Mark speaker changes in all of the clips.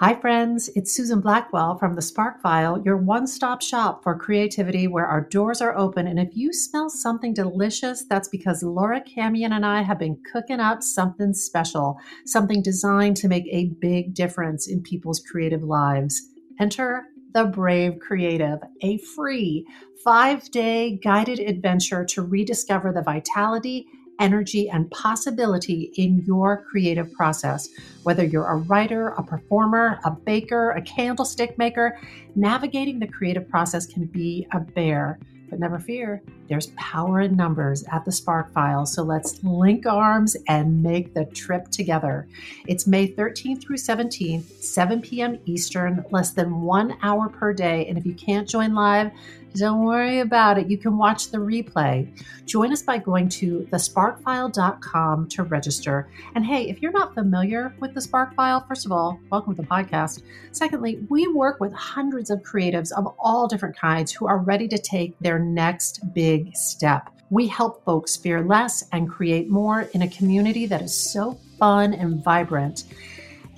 Speaker 1: Hi, friends. It's Susan Blackwell from The Spark File, your one stop shop for creativity where our doors are open. And if you smell something delicious, that's because Laura Camien and I have been cooking up something special, something designed to make a big difference in people's creative lives. Enter The Brave Creative, a free five day guided adventure to rediscover the vitality energy, and possibility in your creative process. Whether you're a writer, a performer, a baker, a candlestick maker, navigating the creative process can be a bear. But never fear, there's power in numbers at the Spark File. So let's link arms and make the trip together. It's May 13th through 17th, 7 p.m. Eastern, less than one hour per day. And if you can't join live, don't worry about it. You can watch the replay. Join us by going to thesparkfile.com to register. And hey, if you're not familiar with the Spark File, first of all, welcome to the podcast. Secondly, we work with hundreds of creatives of all different kinds who are ready to take their next big step. We help folks fear less and create more in a community that is so fun and vibrant.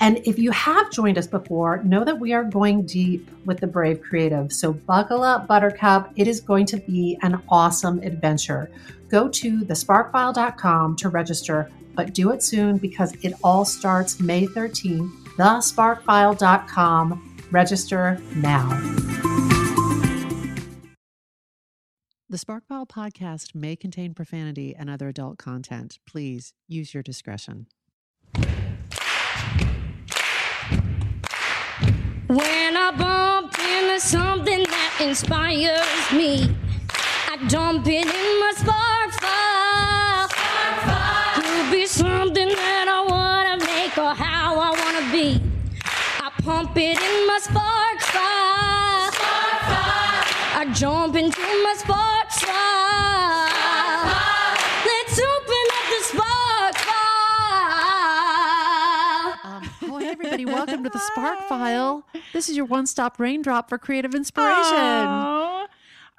Speaker 1: And if you have joined us before, know that we are going deep with the Brave Creative. So buckle up, Buttercup. It is going to be an awesome adventure. Go to thesparkfile.com to register, but do it soon because it all starts May 13th. Thesparkfile.com. Register now. The Sparkfile podcast may contain profanity and other adult content. Please use your discretion.
Speaker 2: When I bump into something that inspires me, I dump it in my spark file. Could be something that I wanna make or how I wanna be. I pump it in my spark file. I jump into my spark
Speaker 1: welcome to the Spark File. This is your one stop raindrop for creative inspiration.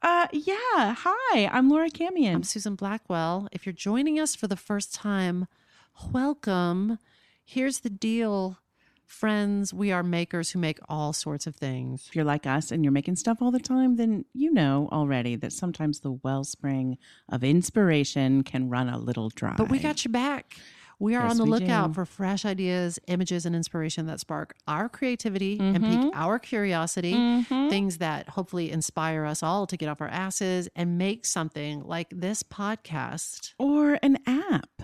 Speaker 3: Uh, yeah. Hi, I'm Laura Camien.
Speaker 1: I'm Susan Blackwell. If you're joining us for the first time, welcome. Here's the deal, friends. We are makers who make all sorts of things.
Speaker 3: if you're like us and you're making stuff all the time, then you know already that sometimes the wellspring of inspiration can run a little dry.
Speaker 1: But we got your back. We are
Speaker 3: Yes,
Speaker 1: on the lookout
Speaker 3: do.
Speaker 1: for fresh ideas, images, and inspiration that spark our creativity and pique our curiosity.
Speaker 3: Mhm.
Speaker 1: Things that hopefully inspire us all to get off our asses and make something like this podcast
Speaker 3: or an app.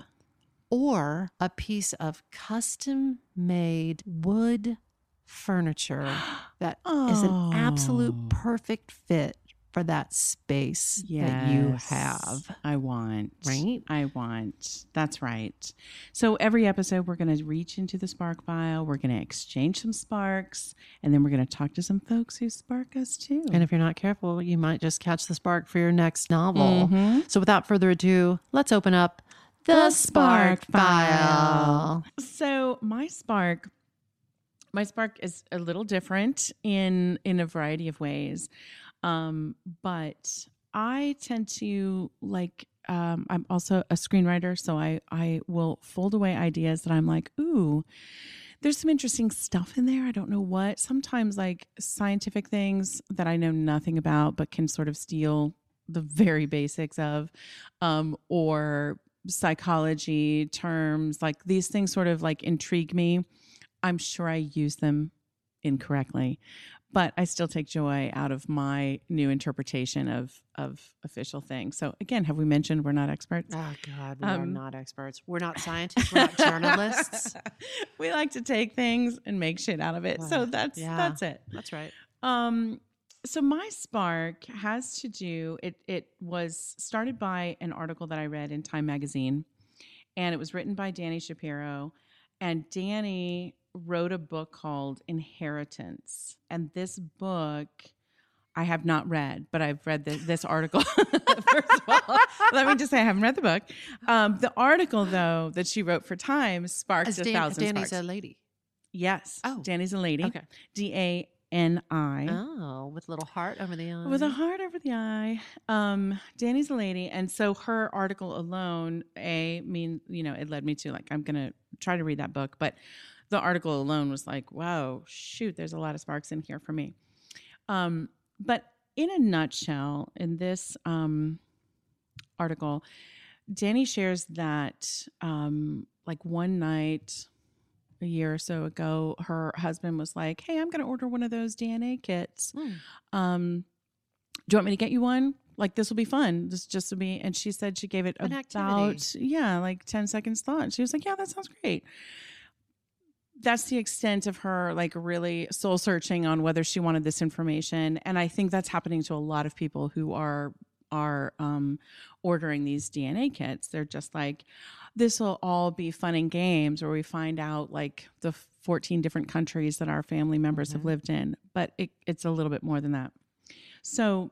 Speaker 1: or a piece of custom made wood furniture that is an absolute
Speaker 3: Oh.
Speaker 1: perfect fit for that space that you have.
Speaker 3: I want.
Speaker 1: Right?
Speaker 3: I want. That's right. So every episode, we're going to reach into the spark file. We're going to exchange some sparks, and then we're going to talk to some folks who spark us too.
Speaker 1: And if you're not careful, you might just catch the spark for your next novel.
Speaker 3: Mhm.
Speaker 1: So without further ado, let's open up the Spark File.
Speaker 3: So my spark, my spark is a little different in in a variety of ways, um, but I tend to like. Um, I'm also a screenwriter, so I I will fold away ideas that I'm like, ooh, there's some interesting stuff in there. I don't know what. Sometimes like scientific things that I know nothing about, but can sort of steal the very basics of, um, or psychology terms like these things sort of like intrigue me i'm sure i use them incorrectly but i still take joy out of my new interpretation of of official things so again have we mentioned we're not experts
Speaker 1: Oh God, we
Speaker 3: Um,
Speaker 1: are not experts. We're not scientists. We're not journalists.
Speaker 3: we like to take things and make shit out of it so that's
Speaker 1: yeah.
Speaker 3: that's it
Speaker 1: That's right.
Speaker 3: Um, so my spark has to do it. It was started by an article that I read in Time magazine, and it was written by Dani Shapiro. And Dani wrote a book called Inheritance, and this book I have not read, but I've read the, this article. First of all, let me just say I haven't read the book. Um, the article, though, that she wrote for Time sparked
Speaker 1: As
Speaker 3: a
Speaker 1: Dan-
Speaker 3: thousand
Speaker 1: Dani's
Speaker 3: sparks.
Speaker 1: a lady.
Speaker 3: yes.
Speaker 1: Oh.
Speaker 3: Dani's a lady.
Speaker 1: Okay.
Speaker 3: D A N I
Speaker 1: Oh, with a little heart over the eye.
Speaker 3: with a heart over the eye. Um, Dani's a lady, and so her article alone, a mean, you know, it led me to like I'm gonna try to read that book. But the article alone was like, wow, shoot, there's a lot of sparks in here for me. Um, but in a nutshell, in this um, article, Dani shares that um, like one night a year or so ago, her husband was like, Hey, I'm going to order one of those DNA kits.
Speaker 1: Hmm.
Speaker 3: Um, do you want me to get you one? Like, this will be fun. This just will be. And she said she gave it
Speaker 1: An
Speaker 3: about,
Speaker 1: activity.
Speaker 3: yeah, like 10 seconds thought. She was like, Yeah, that sounds great. That's the extent of her like really soul searching on whether she wanted this information. And I think that's happening to a lot of people who are are um, ordering these DNA kits. They're just like, this will all be fun and games where we find out like the 14 different countries that our family members have
Speaker 1: Mhm.
Speaker 3: lived in. But it, it's a little bit more than that. So,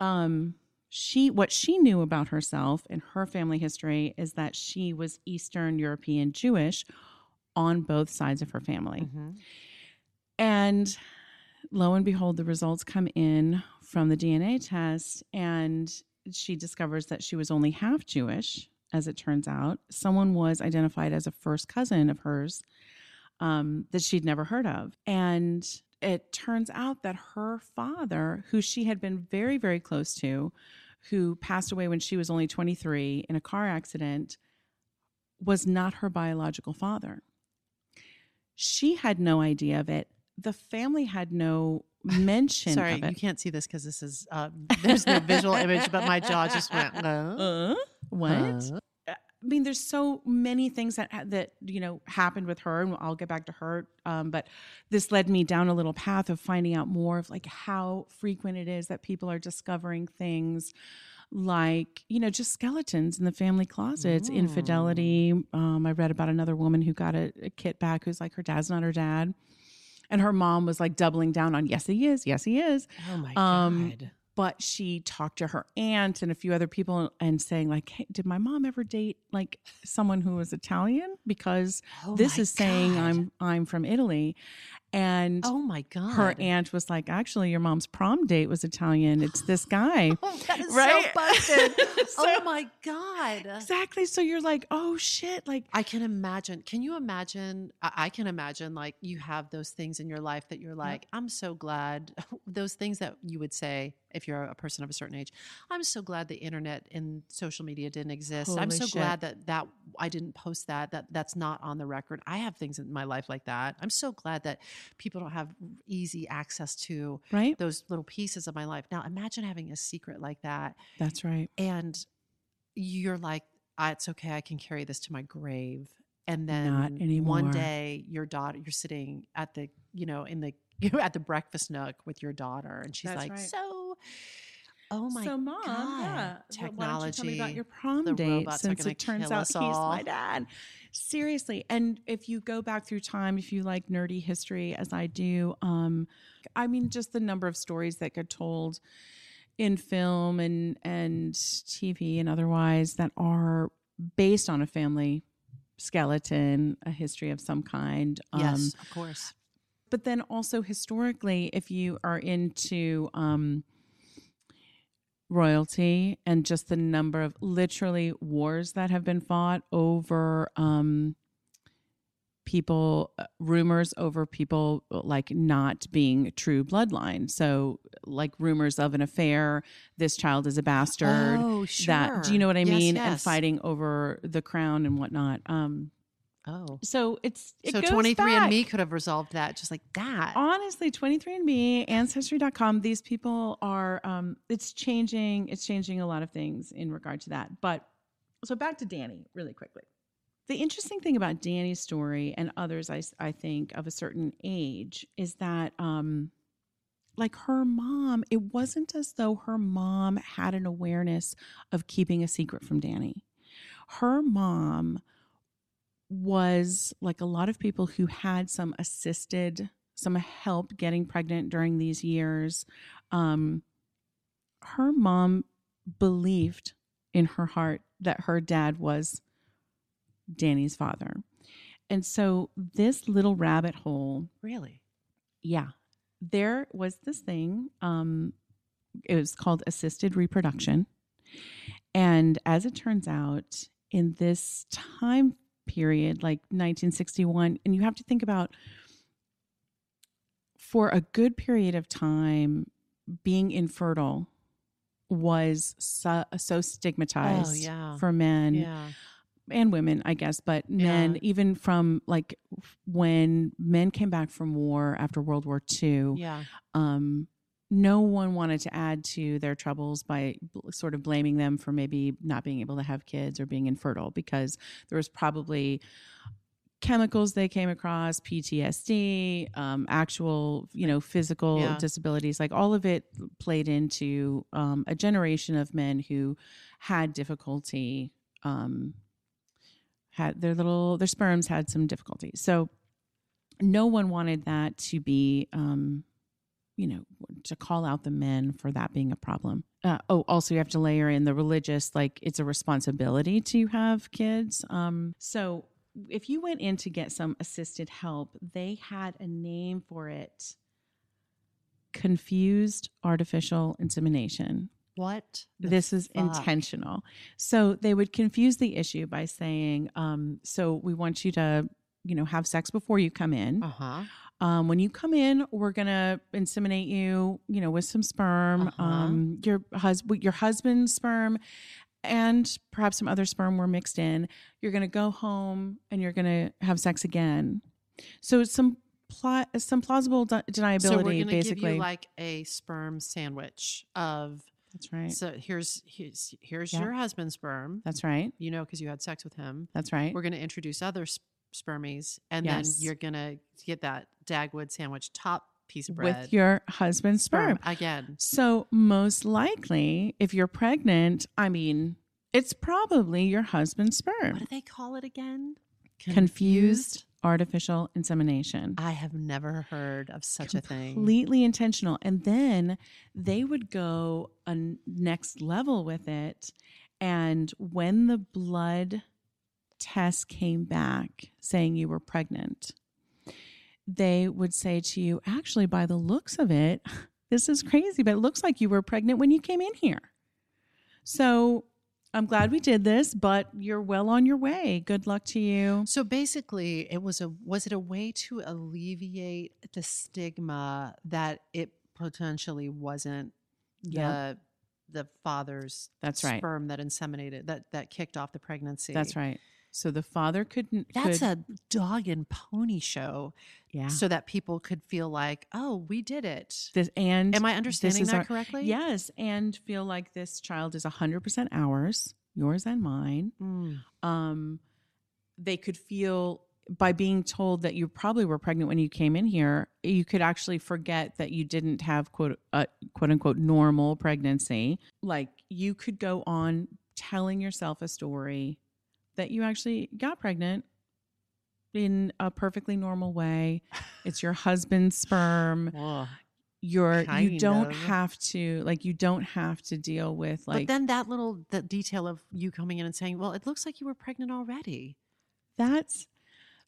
Speaker 3: um, she what she knew about herself and her family history is that she was Eastern European Jewish on both sides of her family.
Speaker 1: Mhm.
Speaker 3: And lo and behold, the results come in from the DNA test, and she discovers that she was only half Jewish, as it turns out. Someone was identified as a first cousin of hers um, that she'd never heard of. And it turns out that her father, who she had been very, very close to, who passed away when she was only 23 in a car accident, was not her biological father. She had no idea of it. The family had no mention
Speaker 1: Sorry, you can't see this because this is uh, there's no visual image, but my jaw just went. Uh,
Speaker 3: Uh, what?
Speaker 1: uh.
Speaker 3: I mean, there's so many things that that you know happened with her, and I'll get back to her. Um, but this led me down a little path of finding out more of like how frequent it is that people are discovering things like you know just skeletons in the family closets,
Speaker 1: Mm.
Speaker 3: infidelity. Um, I read about another woman who got a, a kit back who's like her dad's not her dad, and her mom was like doubling down on yes he is, yes he is
Speaker 1: Oh my
Speaker 3: Um,
Speaker 1: god!
Speaker 3: but she talked to her aunt and a few other people and saying like hey, did my mom ever date like someone who was italian because
Speaker 1: Oh
Speaker 3: this is saying i'm i'm from italy and
Speaker 1: Oh my god!
Speaker 3: her aunt was like actually your mom's prom date was italian it's this guy
Speaker 1: Oh, that is
Speaker 3: Right?
Speaker 1: so busted. oh my god!
Speaker 3: exactly so you're like oh shit like
Speaker 1: I can imagine. Can you imagine? I, I can imagine like you have those things in your life that you're like, I'm so glad. Those things that you would say if you're a person of a certain age. I'm so glad the internet and social media didn't exist. I'm so
Speaker 3: shit.
Speaker 1: glad that that I didn't post that. That that's not on the record. I have things in my life like that. I'm so glad that people don't have easy access to
Speaker 3: right
Speaker 1: those little pieces of my life. Now imagine having a secret like that
Speaker 3: that's right
Speaker 1: and you're like, ah, it's okay, I can carry this to my grave. And
Speaker 3: Not
Speaker 1: then one day, your daughter, you're sitting at the, you know, in the, you're at the breakfast nook with your daughter, and she's
Speaker 3: That's
Speaker 1: like,
Speaker 3: right.
Speaker 1: so, oh my
Speaker 3: so mom
Speaker 1: God,
Speaker 3: yeah Why don't you tell me about your prom
Speaker 1: the
Speaker 3: date since it turns out he's
Speaker 1: all.
Speaker 3: my dad seriously and if you go back through time if you like nerdy history as i do um i mean just the number of stories that get told in film and and tv and otherwise that are based on a family skeleton a history of some kind um,
Speaker 1: yes, of course.
Speaker 3: but then also historically if you are into um royalty and just the number of literally wars that have been fought over um people uh, rumors over people uh, like not being true bloodline. So like rumors of an affair this child is a bastard
Speaker 1: Oh, sure.
Speaker 3: that do you know what i
Speaker 1: Yes,
Speaker 3: mean? And fighting over the crown and whatnot. Um
Speaker 1: Oh,
Speaker 3: so it's it
Speaker 1: so 23 and. Me could have resolved that just like that.
Speaker 3: honestly 23andme ancestry.com these people are um it's changing it's changing a lot of things in regard to that but so back to dani really quickly the interesting thing about dani's story and others i, I think of a certain age is that um like her mom it wasn't as though her mom had an awareness of keeping a secret from dani her mom was like a lot of people who had some assisted some help getting pregnant during these years um her mom believed in her heart that her dad was Dani's father. And so this little rabbit hole
Speaker 1: really?
Speaker 3: yeah there was this thing um it was called assisted reproduction and as it turns out in this time period, like 1961, and you have to think about for a good period of time, being infertile was so, so stigmatized
Speaker 1: Oh, yeah.
Speaker 3: for men
Speaker 1: yeah.
Speaker 3: and women, I guess, but men,
Speaker 1: Yeah.
Speaker 3: even from like when men came back from war after World War II,
Speaker 1: Yeah.
Speaker 3: um, no one wanted to add to their troubles by bl- sort of blaming them for maybe not being able to have kids or being infertile because there was probably chemicals they came across ptsd um, actual you know physical
Speaker 1: Yeah.
Speaker 3: disabilities like all of it played into um, a generation of men who had difficulty um, had their little their sperms had some difficulty so no one wanted that to be um, you know to call out the men for that being a problem uh, oh also you have to layer in the religious like it's a responsibility to have kids um, so if you went in to get some assisted help they had a name for it confused artificial insemination
Speaker 1: What?
Speaker 3: this is
Speaker 1: fuck?
Speaker 3: intentional. So they would confuse the issue by saying, um, "So we want you to, you know, have sex before you come in.
Speaker 1: Uh-huh.
Speaker 3: Um, when you come in, we're gonna inseminate you, you know, with some sperm,
Speaker 1: Uh-huh.
Speaker 3: um, your husband, your husband's sperm, and perhaps some other sperm were mixed in. You're gonna go home and you're gonna have sex again. So it's some." Pla- some plausible de- deniability,
Speaker 1: So we're going to give you like a sperm sandwich of.
Speaker 3: That's right.
Speaker 1: So here's here's here's
Speaker 3: Yeah.
Speaker 1: your husband's sperm.
Speaker 3: That's right.
Speaker 1: You know, because you had sex with him.
Speaker 3: That's right.
Speaker 1: We're going to introduce other sp- spermies, and
Speaker 3: Yes.
Speaker 1: then you're to get that Dagwood sandwich top piece of bread
Speaker 3: with your husband's sperm.
Speaker 1: again.
Speaker 3: So, most likely, if you're pregnant, I mean, it's probably your husband's sperm.
Speaker 1: What do they call it again?
Speaker 3: Confused artificial insemination.
Speaker 1: I have never heard of such a thing.
Speaker 3: Completely intentional. And then they would go a next level with it. And when the blood test came back saying you were pregnant, they would say to you, actually, by the looks of it, this is crazy, but it looks like you were pregnant when you came in here. So I'm glad we did this, but you're well on your way. Good luck to you.
Speaker 1: So basically, it was a was it a way to alleviate the stigma that it potentially wasn't
Speaker 3: Yeah.
Speaker 1: the the father's
Speaker 3: That's right.
Speaker 1: sperm that inseminated that that kicked off the pregnancy.
Speaker 3: That's right. So the father couldn't.
Speaker 1: That's
Speaker 3: could,
Speaker 1: a dog and pony show,
Speaker 3: yeah.
Speaker 1: so that people could feel like, oh, we did it.
Speaker 3: This and
Speaker 1: Am I understanding that
Speaker 3: our-
Speaker 1: correctly?
Speaker 3: Yes, and feel like this child is 100% ours, yours and mine.
Speaker 1: Mm.
Speaker 3: Um, they could feel by being told that you probably were pregnant when you came in here, you could actually forget that you didn't have quote uh, quote unquote normal pregnancy. Like you could go on telling yourself a story that you actually got pregnant in a perfectly normal way. It's your husband's sperm. You're you don't
Speaker 1: of.
Speaker 3: have to like you don't have to deal with like
Speaker 1: but then that little that detail of you coming in and saying, "Well, it looks like you were pregnant already."
Speaker 3: that's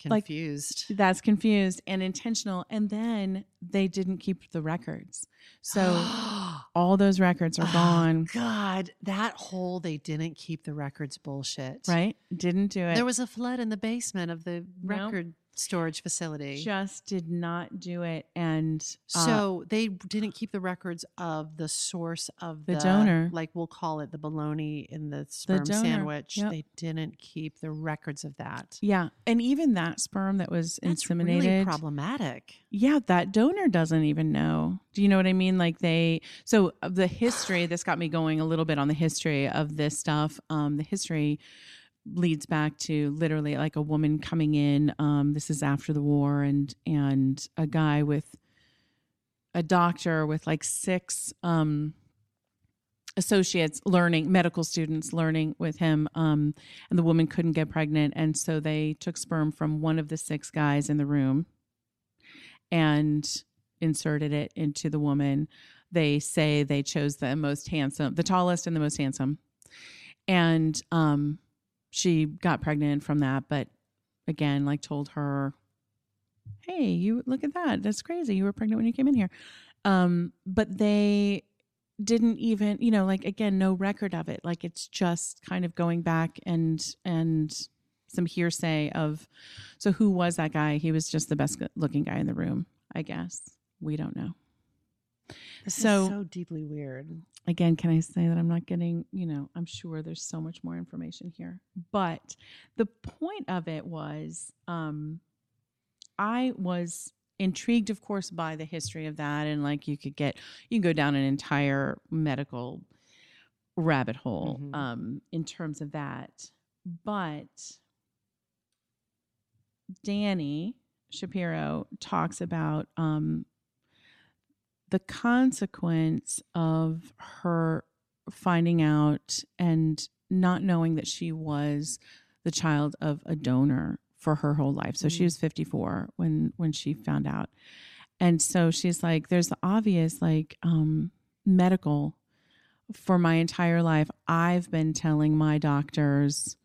Speaker 3: Like-
Speaker 1: Confused.
Speaker 3: that's confused and intentional and then they didn't keep the records so all those records are
Speaker 1: Oh,
Speaker 3: gone
Speaker 1: God, that whole they didn't keep the records bullshit.
Speaker 3: right didn't do it
Speaker 1: There was a flood in the basement of the
Speaker 3: Nope.
Speaker 1: record storage facility.
Speaker 3: just did not do it and uh,
Speaker 1: so they didn't keep the records of the source of
Speaker 3: The
Speaker 1: the,
Speaker 3: donor.
Speaker 1: like we'll call it the bologna in the sperm
Speaker 3: donor,
Speaker 1: sandwich.
Speaker 3: yep.
Speaker 1: They didn't keep the records of that.
Speaker 3: yeah and even that sperm that was
Speaker 1: That's
Speaker 3: inseminated
Speaker 1: really problematic.
Speaker 3: yeah that donor doesn't even know do you know what i mean like they so uh, the history this got me going a little bit on the history of this stuff um the history leads back to literally like a woman coming in um this is after the war and and a guy with a doctor with like six um associates learning medical students learning with him um and the woman couldn't get pregnant and so they took sperm from one of the six guys in the room and inserted it into the woman. They say they chose the most handsome the tallest and the most handsome. And um she got pregnant from that but again like told her hey you look at that that's crazy you were pregnant when you came in here um but they didn't even you know like again no record of it like it's just kind of going back and and some hearsay of so who was that guy? He was just the best looking guy in the room, I guess. We don't know.
Speaker 1: This
Speaker 3: So-
Speaker 1: is so deeply weird.
Speaker 3: Again, can I say that I'm not getting, you know, I'm sure there's so much more information here. But the point of it was um I was intrigued of course by the history of that and like you could get you can go down an entire medical rabbit hole
Speaker 1: Mhm.
Speaker 3: um in terms of that. But Dani Shapiro talks about um, the consequence of her finding out and not knowing that she was the child of a donor for her whole life. So she
Speaker 1: Mm.
Speaker 3: was 54 when when she found out. And so she's like there's the obvious like um medical for my entire life I've been telling my doctors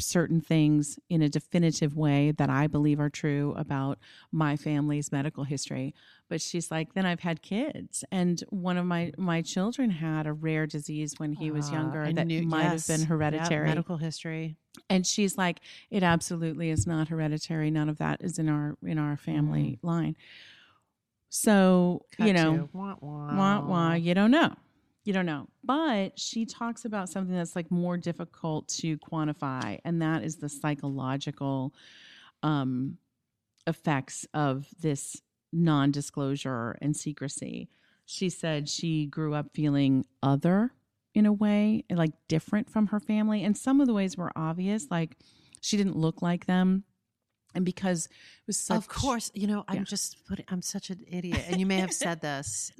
Speaker 3: certain things in a definitive way that I believe are true about my family's medical history. But she's like, then I've had kids, and one of my my children had a rare disease when he was
Speaker 1: Ah,
Speaker 3: younger that
Speaker 1: knew-
Speaker 3: might
Speaker 1: yes.
Speaker 3: have been hereditary.
Speaker 1: medical history.
Speaker 3: and she's like, it absolutely is not hereditary. None of that is in our in our family line. So
Speaker 1: Cut
Speaker 3: you know,
Speaker 1: wah, wah.
Speaker 3: wah wah you don't know you don't know but she talks about something that's like more difficult to quantify and that is the psychological um effects of this non-disclosure and secrecy she said she grew up feeling other in a way like different from her family and some of the ways were obvious like she didn't look like them and because it was such
Speaker 1: of course, you know, I'm
Speaker 3: Yeah.
Speaker 1: just putting, I'm such an idiot. And you may have said this.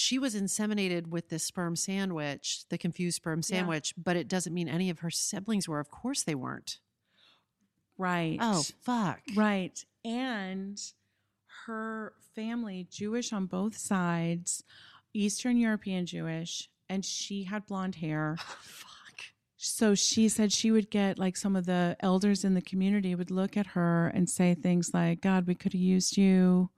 Speaker 1: Sh- She was inseminated with this sperm sandwich, the confused sperm
Speaker 3: Yeah.
Speaker 1: sandwich, but it doesn't mean any of her siblings were. Of course they weren't.
Speaker 3: right
Speaker 1: Oh, fuck.
Speaker 3: Right. And her family, Jewish on both sides, Eastern European Jewish, and she had blonde hair.
Speaker 1: fuck.
Speaker 3: So she said she would get like some of the elders in the community would look at her and say things like, God, we could have used you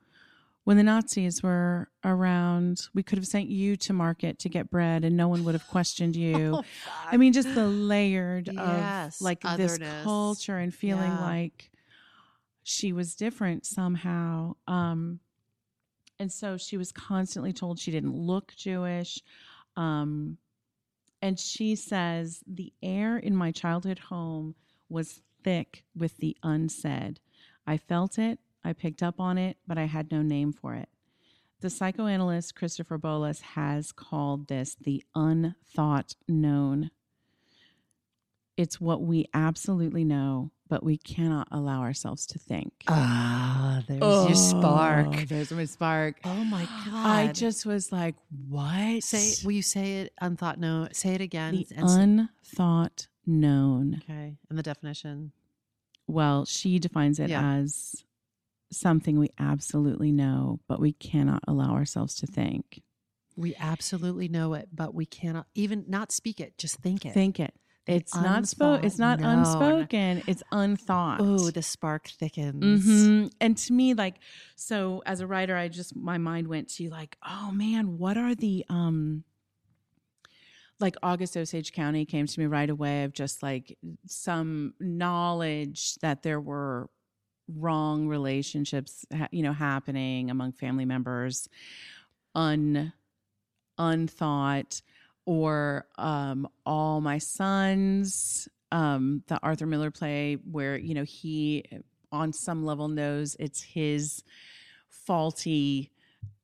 Speaker 3: when the Nazis were around. We could have sent you to market to get bread and no one would have questioned you.
Speaker 1: Oh,
Speaker 3: I mean, just the layered
Speaker 1: Yes,
Speaker 3: of like this culture and feeling
Speaker 1: Yeah.
Speaker 3: like she was different somehow. Um, and so she was constantly told she didn't look Jewish. Um, and she says the air in my childhood home was thick with the unsaid. I felt it, I picked up on it, but I had no name for it. The psychoanalyst Christopher Bollas has called this the unthought known. It's what we absolutely know, but we cannot allow ourselves to think.
Speaker 1: Ah, there's your spark.
Speaker 3: Oh, There's my spark.
Speaker 1: Oh my god!
Speaker 3: I just was like, what?
Speaker 1: say. Will you say it? Unthought. known? Say it again.
Speaker 3: the
Speaker 1: and
Speaker 3: unthought known.
Speaker 1: okay. And the definition.
Speaker 3: Well, she defines it
Speaker 1: Yeah.
Speaker 3: as something we absolutely know, but we cannot allow ourselves to think.
Speaker 1: We absolutely know it, but we cannot even not speak it. Just think it.
Speaker 3: Think it. It's not spoke. It's not
Speaker 1: unthought- no, no.
Speaker 3: unspoken. It's unthought.
Speaker 1: Oh, the spark thickens.
Speaker 3: hmm And to me, like, so as a writer, I just my mind went to like, oh man, what are the um like August Osage County came to me right away of just like some knowledge that there were wrong relationships, you know, happening among family members, un unthought, or um, all my sons, um, the Arthur Miller play where you know he on some level knows it's his faulty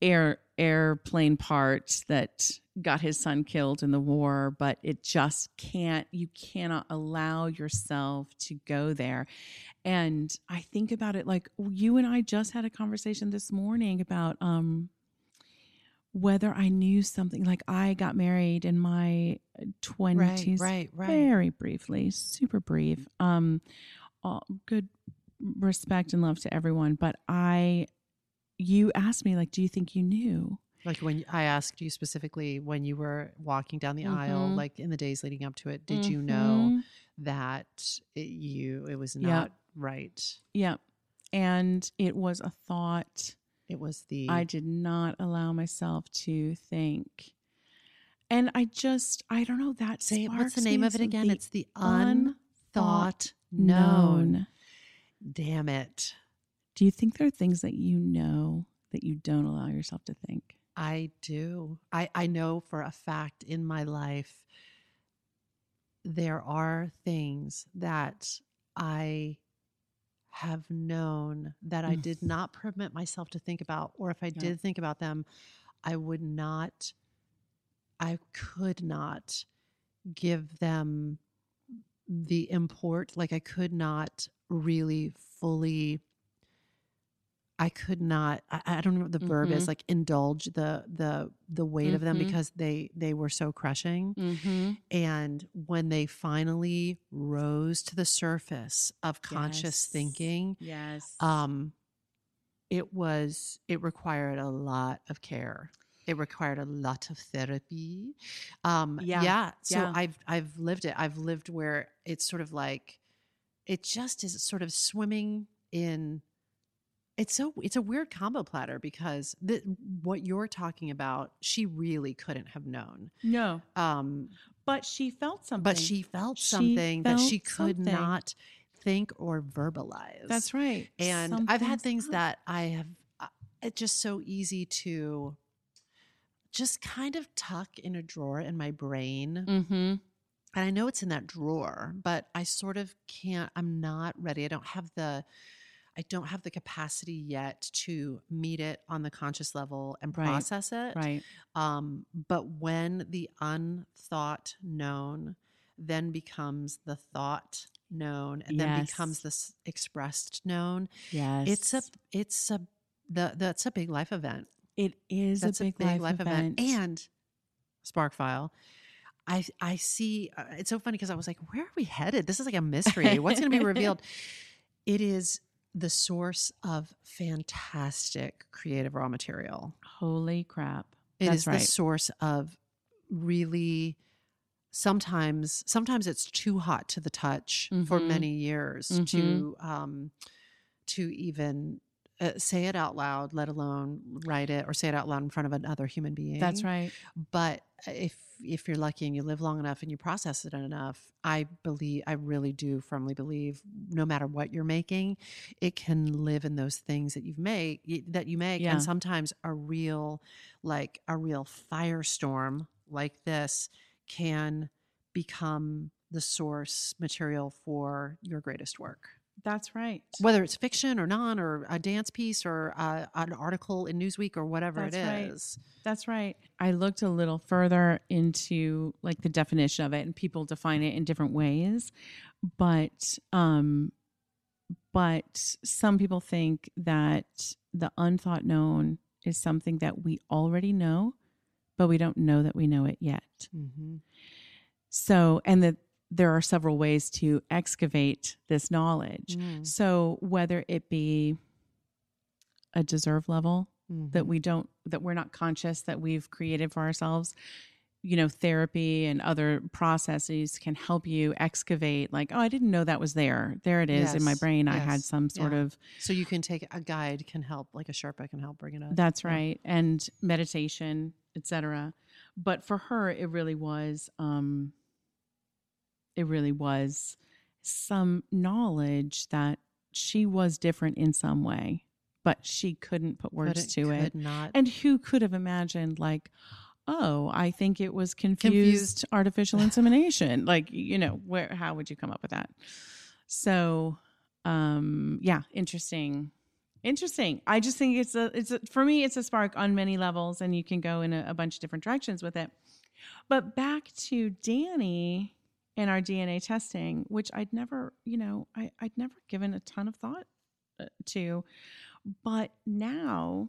Speaker 3: air airplane part that got his son killed in the war but it just can't you cannot allow yourself to go there. And i think about it like you and i just had a conversation this morning about um whether i knew something like i got married in my 20s
Speaker 1: Right, right, right.
Speaker 3: very briefly super brief. Um all, good respect and love to everyone but i you asked me like do you think you knew
Speaker 1: Like when I asked you specifically when you were walking down the aisle,
Speaker 3: Mhm.
Speaker 1: like in the days leading up to it, did you know
Speaker 3: Mhm.
Speaker 1: that it, you it was
Speaker 3: Yep.
Speaker 1: not right?
Speaker 3: Yeah, And it was a thought
Speaker 1: It was the
Speaker 3: I did not allow myself to think. And I just, I don't know, that
Speaker 1: say it- what's the name of it again?
Speaker 3: the
Speaker 1: it's the unthought known.
Speaker 3: known.
Speaker 1: Damn it.
Speaker 3: Do you think there are things that you know that you don't allow yourself to think?
Speaker 1: I do. I, I know for a fact in my life there are things that I have known that I did not permit myself to think about, or if I
Speaker 3: Yeah.
Speaker 1: did think about them, I would not, I could not give them the import. Like I could not really fully. I could not. I, I don't know what the verb is.
Speaker 3: Mhm.
Speaker 1: Like indulge the the the weight of them
Speaker 3: Mhm.
Speaker 1: because they they were so crushing.
Speaker 3: Mm-hmm.
Speaker 1: And when they finally rose to the surface of conscious
Speaker 3: Yes.
Speaker 1: thinking,
Speaker 3: Yes.
Speaker 1: um, it was it required a lot of care. It required a lot of therapy. Um,
Speaker 3: Yeah.
Speaker 1: yeah. So
Speaker 3: Yeah.
Speaker 1: I've I've lived it. I've lived where it's sort of like it just is sort of swimming in. It's so it's a weird combo platter because the, what you're talking about, she really couldn't have known.
Speaker 3: no,
Speaker 1: Um,
Speaker 3: but she felt something.
Speaker 1: but she felt
Speaker 3: She
Speaker 1: something that she could
Speaker 3: something.
Speaker 1: not think or verbalize.
Speaker 3: That's right.
Speaker 1: And I've had things
Speaker 3: up.
Speaker 1: that I have, uh, it's just so easy to just kind of tuck in a drawer in my brain.
Speaker 3: Mm-hmm.
Speaker 1: And I know it's in that drawer, but I sort of can't, I'm not ready. I don't have the, I don't have the capacity yet to meet it on the conscious level and
Speaker 3: Right.
Speaker 1: process it.
Speaker 3: Right.
Speaker 1: Um, but when the unthought known then becomes the thought known and then becomes
Speaker 3: Yes.
Speaker 1: this expressed known,
Speaker 3: Yes.
Speaker 1: it's a it's a the that's a big life event.
Speaker 3: It is
Speaker 1: That's
Speaker 3: a big, life, event.
Speaker 1: And Spark File. I I see. Uh, it's so funny because I was like, "Where are we headed? This is like a mystery. What's going to be revealed?" It is the source of fantastic creative raw material.
Speaker 3: holy crap.
Speaker 1: It is
Speaker 3: That's right.
Speaker 1: the source of really sometimes sometimes it's too hot to the touch for
Speaker 3: Mhm.
Speaker 1: many years
Speaker 3: Mhm.
Speaker 1: to um to even uh, say it out loud let alone write it or say it out loud in front of another human being
Speaker 3: That's right.
Speaker 1: but if if you're lucky and you live long enough and you process it enough i believe i really do firmly believe no matter what you're making it can live in those things that you've made that you make
Speaker 3: Yeah.
Speaker 1: and sometimes a real like a real firestorm like this can become the source material for your greatest work
Speaker 3: That's right.
Speaker 1: whether it's fiction or non or a dance piece or uh, an article in newsweek or whatever
Speaker 3: That's
Speaker 1: it
Speaker 3: right.
Speaker 1: is
Speaker 3: That's right. I looked a little further into like the definition of it and people define it in different ways. But um but some people think that the unthought known is something that we already know, but we don't know that we know it yet.
Speaker 1: mm-hmm.
Speaker 3: So, and that there are several ways to excavate this knowledge.
Speaker 1: Mm.
Speaker 3: So, whether it be a deserve level
Speaker 1: Mm-hmm.
Speaker 3: that we don't, that we're not conscious that we've created for ourselves, you know, therapy and other processes can help you excavate, like, oh, I didn't know that was there. There it is in my
Speaker 1: Yes,
Speaker 3: brain. I had some sort
Speaker 1: yeah.
Speaker 3: of,
Speaker 1: So you can take a guide can help, like a Sherpa can help bring it up.
Speaker 3: that's
Speaker 1: Yeah.
Speaker 3: right. And meditation, etc. But for her, it really was, um, it really was some knowledge that she was different in some way, but she couldn't put words
Speaker 1: Couldn't-
Speaker 3: to it.
Speaker 1: Not.
Speaker 3: And who could have imagined, like, oh, I think it was confused,
Speaker 1: Confused.
Speaker 3: artificial insemination? like, you know, where? How would you come up with that? So, um, yeah, interesting, interesting. I just think it's a, it's a, for me, it's a spark on many levels, and you can go in a, a bunch of different directions with it. But back to Dani and our DNA testing, which I'd never, you know, I, I'd never given a ton of thought uh, to, but now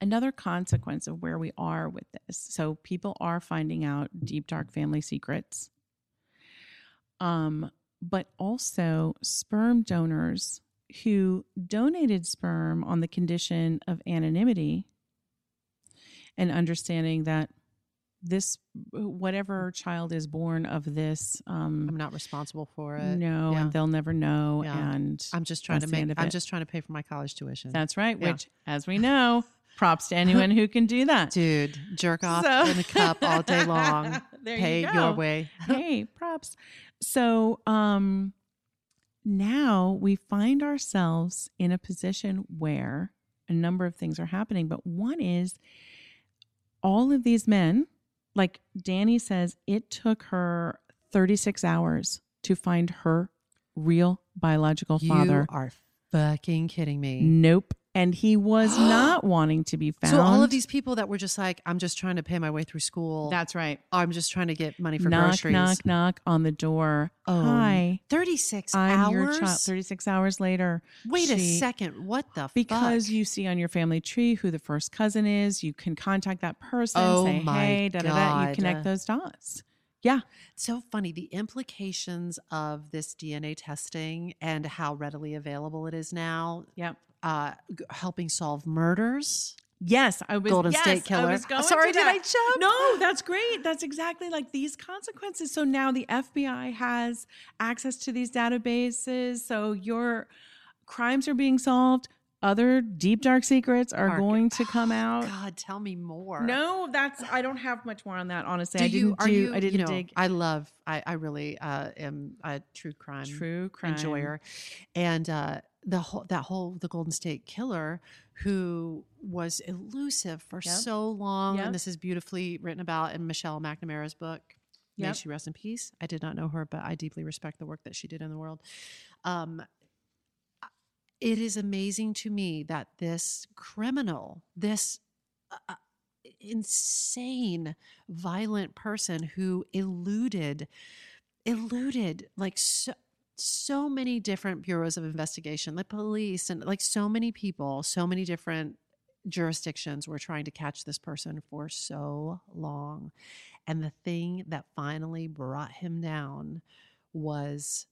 Speaker 3: another consequence of where we are with this. So people are finding out deep dark family secrets. Um but also sperm donors who donated sperm on the condition of anonymity and understanding that this whatever child is born of this um
Speaker 1: I'm not responsible for it.
Speaker 3: no
Speaker 1: Yeah.
Speaker 3: and they'll never know
Speaker 1: Yeah.
Speaker 3: and
Speaker 1: I'm just trying to make. I'm
Speaker 3: it.
Speaker 1: just trying to pay for my college tuition.
Speaker 3: that's right
Speaker 1: Yeah.
Speaker 3: which as we know props to anyone who can do that
Speaker 1: Dude, jerk off
Speaker 3: So-
Speaker 1: in a cup all day long.
Speaker 3: There
Speaker 1: pay
Speaker 3: you go.
Speaker 1: your way.
Speaker 3: hey, props. So, um, now we find ourselves in a position where a number of things are happening, but one is all of these men, like Dani says, it took her 36 hours to find her real biological father.
Speaker 1: You are fucking kidding me.
Speaker 3: Nope. And he was not wanting to be found.
Speaker 1: So all of these people that were just like, I'm just trying to pay my way through school.
Speaker 3: That's right.
Speaker 1: I'm just trying to get money for
Speaker 3: knock,
Speaker 1: groceries.
Speaker 3: knock, knock on the door.
Speaker 1: Oh,
Speaker 3: Hi.
Speaker 1: 36
Speaker 3: I'm
Speaker 1: hours.
Speaker 3: your child. 36 hours later.
Speaker 1: Wait a second. What the
Speaker 3: Because
Speaker 1: fuck?
Speaker 3: you see on your family tree who the first cousin is, you can contact that person,
Speaker 1: Oh
Speaker 3: say,
Speaker 1: my
Speaker 3: hey, da da da. You connect those dots. Yeah.
Speaker 1: so funny the implications of this DNA testing and how readily available it is now,
Speaker 3: Yep.
Speaker 1: Uh, helping solve murders.
Speaker 3: Yes, I was
Speaker 1: Golden
Speaker 3: yes,
Speaker 1: State Killer.
Speaker 3: I was going
Speaker 1: Sorry,
Speaker 3: to
Speaker 1: did I jump?
Speaker 3: No, that's great. That's exactly like these consequences. So now the FBI has access to these databases. So your crimes are being solved. Other deep dark secrets are going to come out.
Speaker 1: God, tell me more.
Speaker 3: No, that's I don't have much more on that. Honestly,
Speaker 1: Do
Speaker 3: I
Speaker 1: you?
Speaker 3: didn't
Speaker 1: Are
Speaker 3: do.
Speaker 1: you?
Speaker 3: I didn't
Speaker 1: you know,
Speaker 3: dig
Speaker 1: I love. I, I really uh, am a true crime
Speaker 3: true crime
Speaker 1: enjoyer, and uh, the whole that whole the Golden State Killer who was elusive for
Speaker 3: Yep.
Speaker 1: so long,
Speaker 3: Yep.
Speaker 1: and this is beautifully written about in Michelle McNamara's book. May she rest in peace. I did not know her, but I deeply respect the work that she did in the world. Um, it is amazing to me that this criminal, this uh, uh, insane, violent person who eluded, eluded like so, so many different bureaus of investigation, the police, and like so many people, so many different jurisdictions were trying to catch this person for so long. And the thing that finally brought him down was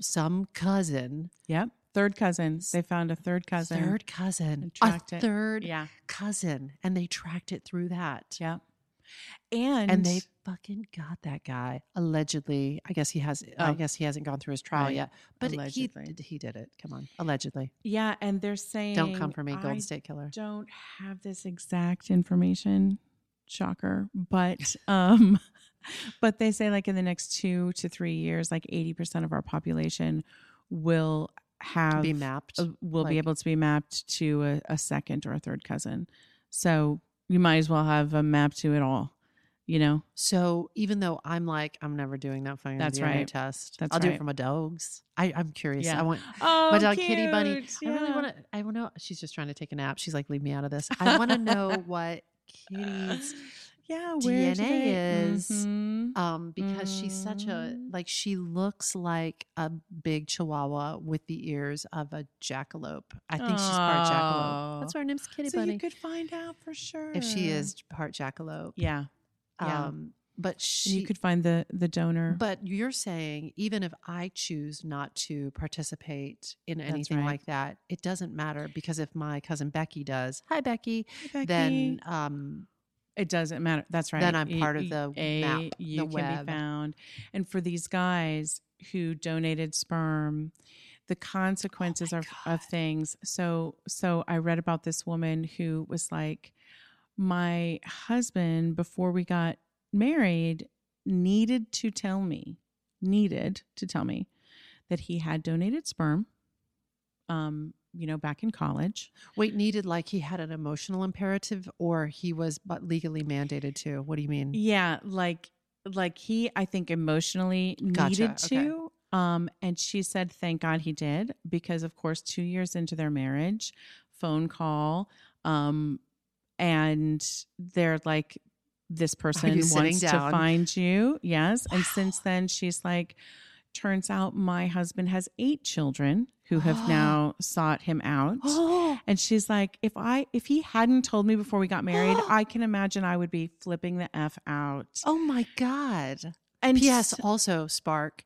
Speaker 1: some cousin,
Speaker 3: Yep. Third cousin. They found a third cousin.
Speaker 1: third cousin, a
Speaker 3: it.
Speaker 1: third
Speaker 3: Yeah.
Speaker 1: cousin, and they tracked it through that.
Speaker 3: Yep. And,
Speaker 1: And they fucking got that guy. Allegedly, I guess he has. I
Speaker 3: Oh.
Speaker 1: guess he hasn't gone through his trial
Speaker 3: Right.
Speaker 1: yet, but
Speaker 3: Allegedly.
Speaker 1: he he did it. Come on, allegedly.
Speaker 3: yeah, and they're saying
Speaker 1: Don't come for me, Golden
Speaker 3: I
Speaker 1: State Killer.
Speaker 3: don't have this exact information. Shocker. But um but they say like in the next 2 to 3 years like 80% of our population will have
Speaker 1: Be mapped.
Speaker 3: uh, will be able to be mapped to a, a second or a third cousin. So you might as well have a map to it all, you know?
Speaker 1: So even though I'm like, I'm never doing that fucking
Speaker 3: That's
Speaker 1: DNA
Speaker 3: right.
Speaker 1: test.
Speaker 3: That's
Speaker 1: I'll do
Speaker 3: right.
Speaker 1: it for my dogs. I, I'm curious.
Speaker 3: Yeah.
Speaker 1: I want
Speaker 3: Oh,
Speaker 1: my dog Kitty Bunny.
Speaker 3: cute.
Speaker 1: I really want to. I want to. She's just trying to take a nap. She's like, leave me out of this. I want to know what Kitty's
Speaker 3: yeah, where
Speaker 1: DNA is.
Speaker 3: Mhm.
Speaker 1: um because she's such a
Speaker 3: Mm.
Speaker 1: like she looks like a big chihuahua with the ears of a jackalope. I think she's part jackalope. That's why her name's Kitty
Speaker 3: so
Speaker 1: Bunny.
Speaker 3: you could find out for sure
Speaker 1: if she is part jackalope.
Speaker 3: Yeah, yeah.
Speaker 1: Um but
Speaker 3: and
Speaker 1: she
Speaker 3: you could find the the donor.
Speaker 1: but you're saying even if I choose not to participate in anything
Speaker 3: right.
Speaker 1: like that, it doesn't matter because if my cousin Becky does, hi Becky,
Speaker 3: Hey,
Speaker 1: then um
Speaker 3: it doesn't matter. That's right.
Speaker 1: Then I'm part of the
Speaker 3: a,
Speaker 1: map,
Speaker 3: You
Speaker 1: the
Speaker 3: can
Speaker 1: web.
Speaker 3: be found, and for these guys who donated sperm, the consequences
Speaker 1: my
Speaker 3: of,
Speaker 1: God.
Speaker 3: of things. So, so I read about this woman who was like, my husband before we got married needed to tell me, needed to tell me that he had donated sperm. Um, you know, back in college.
Speaker 1: Wait, needed like he had an emotional imperative or he was but legally mandated to? What do you mean?
Speaker 3: Yeah, like like he I think emotionally
Speaker 1: Gotcha,
Speaker 3: needed
Speaker 1: okay.
Speaker 3: to. Um and she said thank God he did because of course 2 years into their marriage, phone call um and they're like this person wants to find you. Yes. And since then she's like turns out my husband has 8 children who have now sought him out. And she's like, if I if he hadn't told me before we got married, I can imagine I would be flipping the f out.
Speaker 1: oh my God.
Speaker 3: And
Speaker 1: P.S. Also, Spark.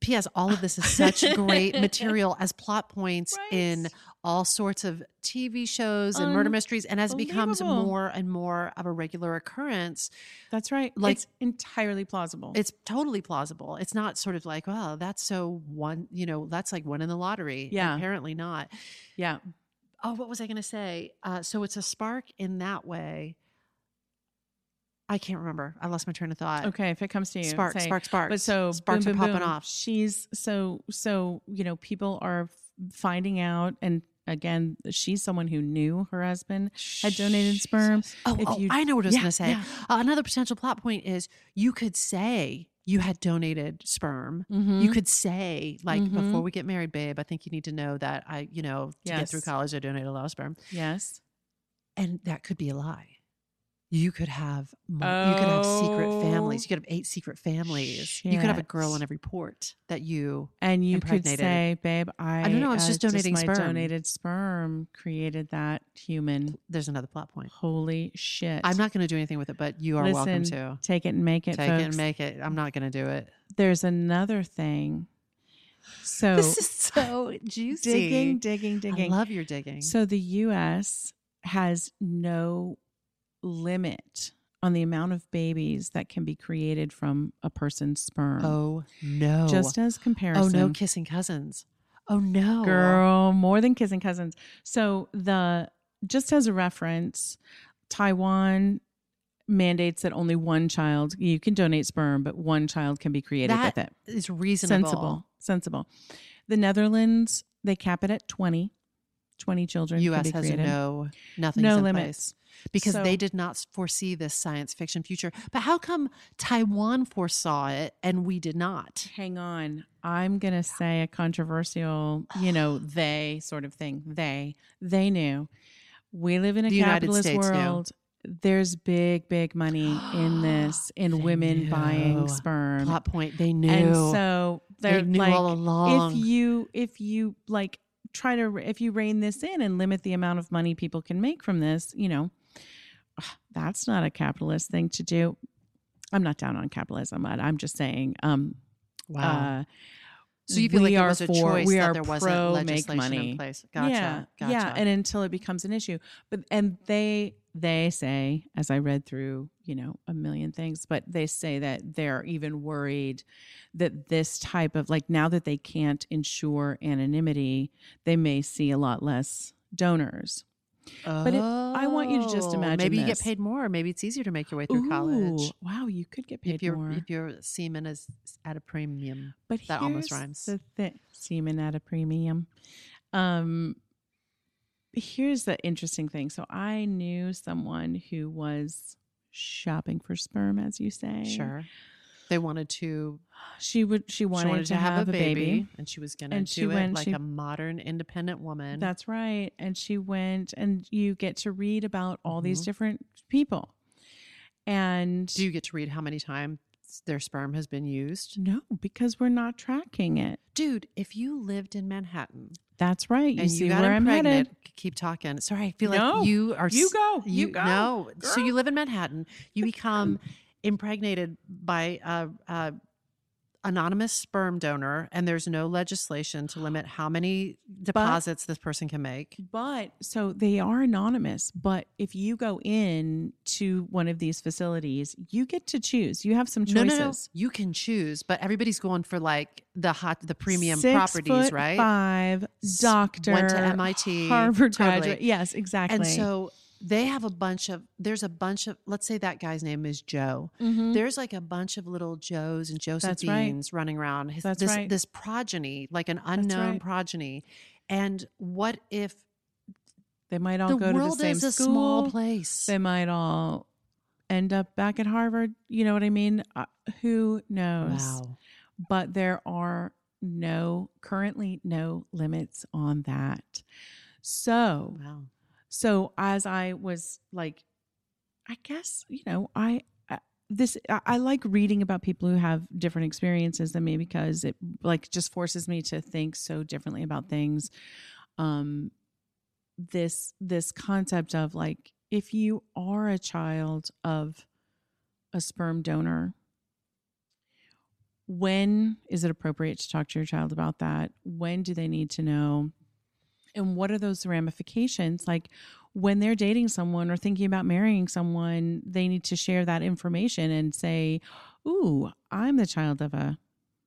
Speaker 1: P.S. All of this is such great material as plot points in
Speaker 3: Right.
Speaker 1: All sorts of TV shows and murder mysteries. And as it becomes more and more of a regular occurrence,
Speaker 3: that's right.
Speaker 1: like-
Speaker 3: it's entirely plausible.
Speaker 1: it's totally plausible. It's not sort of like, wow, that's so one, you know, that's like one in the lottery.
Speaker 3: Yeah.
Speaker 1: Apparently not.
Speaker 3: yeah.
Speaker 1: Oh, what was I going to say? Uh, so it's a spark in that way. I can't remember. I lost my train of thought.
Speaker 3: Okay, if it comes to you,
Speaker 1: spark,
Speaker 3: say-
Speaker 1: spark, sparks.
Speaker 3: But so
Speaker 1: sparks
Speaker 3: boom,
Speaker 1: are popping
Speaker 3: boom.
Speaker 1: off.
Speaker 3: She's so so you know people are finding out, and again, she's someone who knew her husband had donated sperm.
Speaker 1: Oh,
Speaker 3: If
Speaker 1: oh,
Speaker 3: you-
Speaker 1: I know what I was
Speaker 3: Yeah,
Speaker 1: going to say.
Speaker 3: yeah.
Speaker 1: Uh, another potential plot point is you could say you had donated sperm. You
Speaker 3: Mhm.
Speaker 1: could say, like,
Speaker 3: Mhm.
Speaker 1: before we get married, babe, I think you need to know that I, you know, to get through college, I donated a lot of sperm.
Speaker 3: yes,
Speaker 1: And that could be a lie. You could have, mo- you could have secret
Speaker 3: Oh.
Speaker 1: families. You could have eight secret families. You could have a girl
Speaker 3: Shit.
Speaker 1: on every port that you.
Speaker 3: and you could say, "Babe, I,
Speaker 1: don't know, I was
Speaker 3: uh,
Speaker 1: just donating
Speaker 3: my
Speaker 1: sperm."
Speaker 3: donated sperm created that human."
Speaker 1: There's another plot point.
Speaker 3: Holy shit!
Speaker 1: I'm not going to do anything with it, but you are welcome to.
Speaker 3: Take it and make it,
Speaker 1: Take
Speaker 3: folks.
Speaker 1: it and make it. I'm not going to do it.
Speaker 3: There's another thing. So
Speaker 1: This is so juicy.
Speaker 3: digging, digging, digging.
Speaker 1: I love your digging.
Speaker 3: So the US has no limit on the amount of babies that can be created from a person's sperm.
Speaker 1: oh no.
Speaker 3: Just as comparison.
Speaker 1: oh no, kissing cousins. Oh no,
Speaker 3: Girl, more than kissing cousins. So the just as a reference, Taiwan mandates that only one child you can donate sperm, but one child can be created
Speaker 1: That
Speaker 3: with it.
Speaker 1: is reasonable.
Speaker 3: Sensible. Sensible. The Netherlands, they cap it at 20. 20 children.
Speaker 1: U.S. has
Speaker 3: created.
Speaker 1: no nothing
Speaker 3: no
Speaker 1: in
Speaker 3: limits.
Speaker 1: place because
Speaker 3: So-
Speaker 1: they did not foresee this science fiction future. But how come Taiwan foresaw it and we did not?
Speaker 3: Hang on. I'm going to say a controversial, you know, they sort of thing. They, they knew. We live in a
Speaker 1: The
Speaker 3: capitalist
Speaker 1: States knew.
Speaker 3: world. There's big, big money in this, in
Speaker 1: They
Speaker 3: women buying sperm.
Speaker 1: Plot point. They knew.
Speaker 3: And so
Speaker 1: they
Speaker 3: they're
Speaker 1: knew
Speaker 3: like,
Speaker 1: all along.
Speaker 3: if you, if you like try to, if you rein this in and limit the amount of money people can make from this, you know, that's not a capitalist thing to do. I'm not down on capitalism, but I'm just saying, um,
Speaker 1: wow.
Speaker 3: uh,
Speaker 1: so you feel
Speaker 3: we
Speaker 1: like it was a
Speaker 3: for-
Speaker 1: choice
Speaker 3: we
Speaker 1: that
Speaker 3: are
Speaker 1: there wasn't
Speaker 3: pro make
Speaker 1: legislation
Speaker 3: money.
Speaker 1: in place. Gotcha.
Speaker 3: Yeah,
Speaker 1: gotcha.
Speaker 3: yeah, and until it becomes an issue, but and they they say, as I read through, you know, a million things, but they say that they're even worried that this type of like now that they can't ensure anonymity, they may see a lot less donors. But it- I want you to just
Speaker 1: Oh,
Speaker 3: imagine
Speaker 1: Maybe you
Speaker 3: this.
Speaker 1: get paid more. Maybe it's easier to make your way through college.
Speaker 3: Wow, you could get paid
Speaker 1: If
Speaker 3: more.
Speaker 1: if your semen is at a premium.
Speaker 3: But
Speaker 1: That almost rhymes.
Speaker 3: The thi- semen at a premium. Um, here's the interesting thing. So I knew someone who was shopping for sperm, as you say.
Speaker 1: Sure. They wanted to
Speaker 3: She would. She wanted,
Speaker 1: she wanted
Speaker 3: to, have, a baby.
Speaker 1: and she was going to do
Speaker 3: she
Speaker 1: it
Speaker 3: went-
Speaker 1: like
Speaker 3: she-
Speaker 1: a modern independent woman.
Speaker 3: That's right. And she went, and you get to read about all these
Speaker 1: Mhm.
Speaker 3: different people. And
Speaker 1: do you get to read how many times their sperm has been used?
Speaker 3: no, because we're not tracking it.
Speaker 1: Dude, if you lived in Manhattan
Speaker 3: That's right. You
Speaker 1: and
Speaker 3: see
Speaker 1: you got
Speaker 3: where I'm
Speaker 1: impregnated,
Speaker 3: headed.
Speaker 1: keep talking. Sorry, I feel
Speaker 3: No,
Speaker 1: like you are
Speaker 3: you go, you go,
Speaker 1: No, so you live in Manhattan. You become impregnated by a, a anonymous sperm donor, and there's no legislation to limit how many deposits this person can make.
Speaker 3: But so they are anonymous. But if you go in to one of these facilities, you get to choose. You have some choices.
Speaker 1: No, no, no. You can choose, but everybody's going for like the hot, the premium
Speaker 3: Six
Speaker 1: properties,
Speaker 3: foot
Speaker 1: right?
Speaker 3: Five doctor,
Speaker 1: went to MIT,
Speaker 3: Harvard
Speaker 1: totally.
Speaker 3: graduate. Yes, exactly.
Speaker 1: And so they have a bunch of. There's a bunch of. Let's say that guy's name is Joe.
Speaker 3: Mhm.
Speaker 1: There's like a bunch of little Joes and
Speaker 3: That's right.
Speaker 1: Josephines running around. His,
Speaker 3: That's
Speaker 1: this,
Speaker 3: right.
Speaker 1: this progeny, like an unknown
Speaker 3: right.
Speaker 1: progeny. And what if
Speaker 3: they might all
Speaker 1: the
Speaker 3: go to the
Speaker 1: world
Speaker 3: same
Speaker 1: is a
Speaker 3: school.
Speaker 1: small place?
Speaker 3: They might all end up back at Harvard. You know what I mean? Uh, who knows?
Speaker 1: Wow.
Speaker 3: but there are no currently no limits on that. So,
Speaker 1: Wow.
Speaker 3: So as I was like, I guess you know, I this I like reading about people who have different experiences than me because it like just forces me to think so differently about things. Um, this this concept of like if you are a child of a sperm donor when is it appropriate to talk to your child about that when do they need to know and what are those ramifications like when they're dating someone or thinking about marrying someone they need to share that information and say ooh i'm the child of a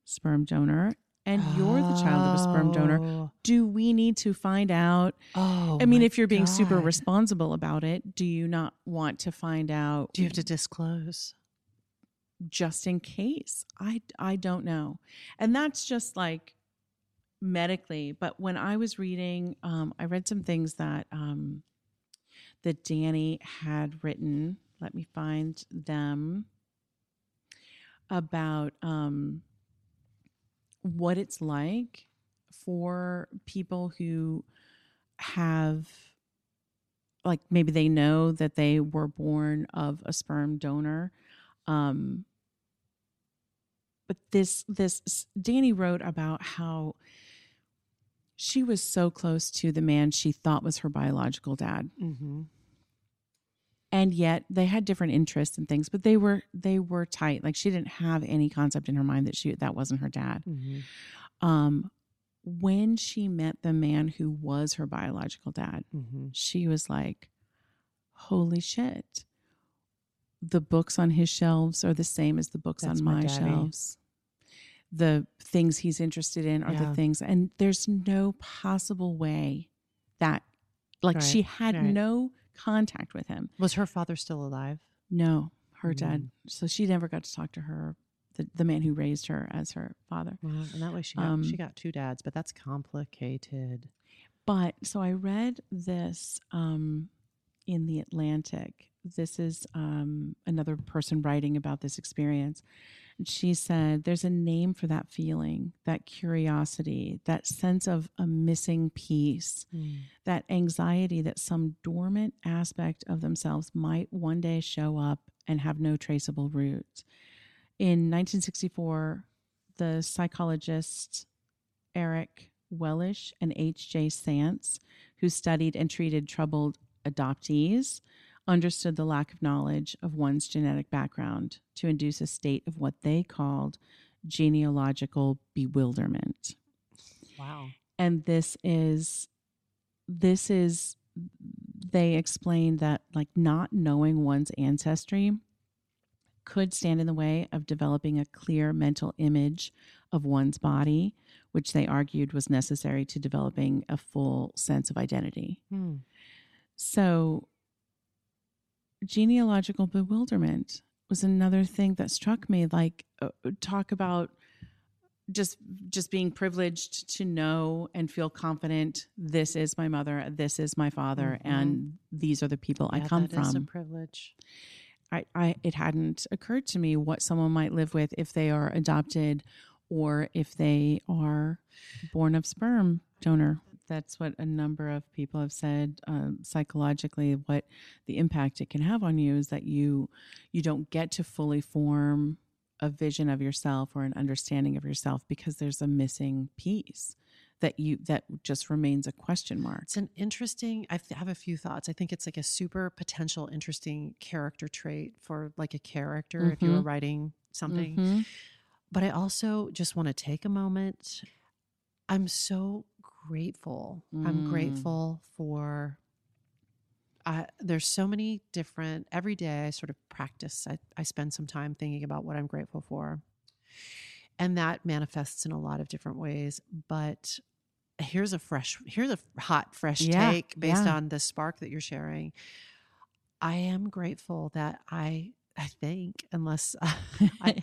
Speaker 3: sperm donor and you're the child of a sperm donor,
Speaker 1: Oh.
Speaker 3: do we need to find out?
Speaker 1: Oh,
Speaker 3: I mean, if you're being super responsible about it, do you not want to find out
Speaker 1: do you have to disclose?
Speaker 3: just in case? I I don't know. And that's just like medically, but when I was reading um I read some things that um that Dani had written. Let me find them about um what it's like for people who have like maybe they know that they were born of a sperm donor um but this this Dani wrote about how she was so close to the man she thought was her biological dad
Speaker 1: Mm-hmm.
Speaker 3: and yet they had different interests and things but they were they were tight like she didn't have any concept in her mind that she that wasn't her dad
Speaker 1: Mm-hmm.
Speaker 3: um when she met the man who was her biological dad
Speaker 1: Mm-hmm.
Speaker 3: she was like holy shit the books on his shelves are the same as the books
Speaker 1: That's
Speaker 3: on
Speaker 1: my
Speaker 3: my, shelves the things he's interested in are
Speaker 1: Yeah.
Speaker 3: the things and there's no possible way that like
Speaker 1: Right,
Speaker 3: she had
Speaker 1: right.
Speaker 3: no contact with him
Speaker 1: Was her father still alive?
Speaker 3: no her dad
Speaker 1: Mm.
Speaker 3: so she never got to talk to her the, the man who raised her as her father
Speaker 1: Well, and that way she got
Speaker 3: Um,
Speaker 1: she got two dads, but that's complicated.
Speaker 3: But so I read this um, in the Atlantic. This is um, another person writing about this experience. And she said, There's a name for that feeling, that curiosity, that sense of a missing piece, mm. that anxiety that some dormant aspect of themselves might one day show up and have no traceable roots. In 1964, the psychologist Eric Wellisch and H.J. Sants, who studied and treated troubled adoptees, understood the lack of knowledge of one's genetic background to induce a state of what they called genealogical bewilderment.
Speaker 1: Wow.
Speaker 3: And this is, this is, they explained that like not knowing one's ancestry could stand in the way of developing a clear mental image of one's body, which they argued was necessary to developing a full sense of identity.
Speaker 1: Hmm.
Speaker 3: So, genealogical bewilderment was another thing that struck me. Like, uh, talk about just just being privileged to know and feel confident. This is my mother. This is my father,
Speaker 1: Mhm.
Speaker 3: and these are the people I
Speaker 1: Yeah,
Speaker 3: come
Speaker 1: that is a
Speaker 3: from.
Speaker 1: privilege.
Speaker 3: I, I it hadn't occurred to me what someone might live with if they are adopted or if they are born of sperm donor. That's what a number of people have said um, psychologically. What the impact it can have on you is that you you don't get to fully form a vision of yourself or an understanding of yourself because there's a missing piece that you that just remains a question mark.
Speaker 1: It's an interesting. I have a few thoughts. I think it's like a super potential interesting character trait for like a character if you were
Speaker 3: Mhm.
Speaker 1: writing something.
Speaker 3: Mhm.
Speaker 1: But I also just want to take a moment. I'm so grateful. I'm
Speaker 3: Mm.
Speaker 1: grateful for. I, there's so many different. Every day, I sort of practice. I, I spend some time thinking about what I'm grateful for, and that manifests in a lot of different ways. But here's a fresh, here's a hot, fresh
Speaker 3: Yeah,
Speaker 1: take based
Speaker 3: yeah.
Speaker 1: on the spark that you're sharing. I am grateful that I. I think, unless I,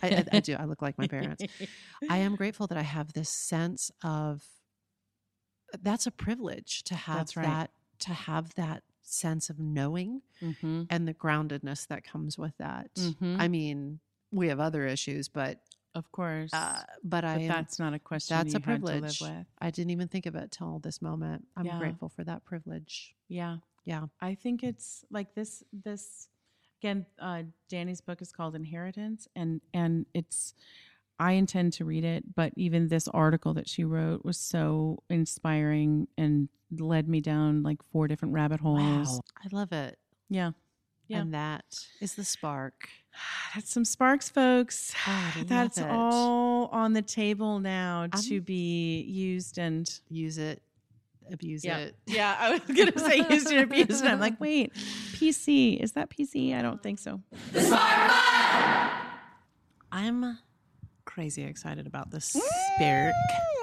Speaker 1: I, I do, I look like my parents. I am grateful that I have this sense of that's a privilege to have
Speaker 3: right.
Speaker 1: that to have that sense of knowing
Speaker 3: Mhm.
Speaker 1: and the groundedness that comes with that.
Speaker 3: Mhm.
Speaker 1: I mean, we have other issues, but
Speaker 3: Of course.
Speaker 1: uh, but I
Speaker 3: but
Speaker 1: am,
Speaker 3: that's not a question
Speaker 1: that's a privilege.
Speaker 3: live with.
Speaker 1: I didn't even think of it till this moment. I'm
Speaker 3: Yeah.
Speaker 1: grateful for that privilege.
Speaker 3: Yeah.
Speaker 1: Yeah.
Speaker 3: I think it's like this this again uh Dani's book is called Inheritance and and it's I intend to read it, but even this article that she wrote was so inspiring and led me down like four different rabbit holes.
Speaker 1: Wow, I love it.
Speaker 3: Yeah. Yeah.
Speaker 1: And that is the spark.
Speaker 3: That's some sparks, folks.
Speaker 1: Oh,
Speaker 3: That's
Speaker 1: it.
Speaker 3: all on the table now to
Speaker 1: I'm-
Speaker 3: be used and
Speaker 1: Use it, abuse
Speaker 3: yeah.
Speaker 1: it.
Speaker 3: Yeah, I was gonna say used and abused. And I'm like, wait, PC. Is that PC? I don't think so.
Speaker 1: I'm crazy excited about this spark.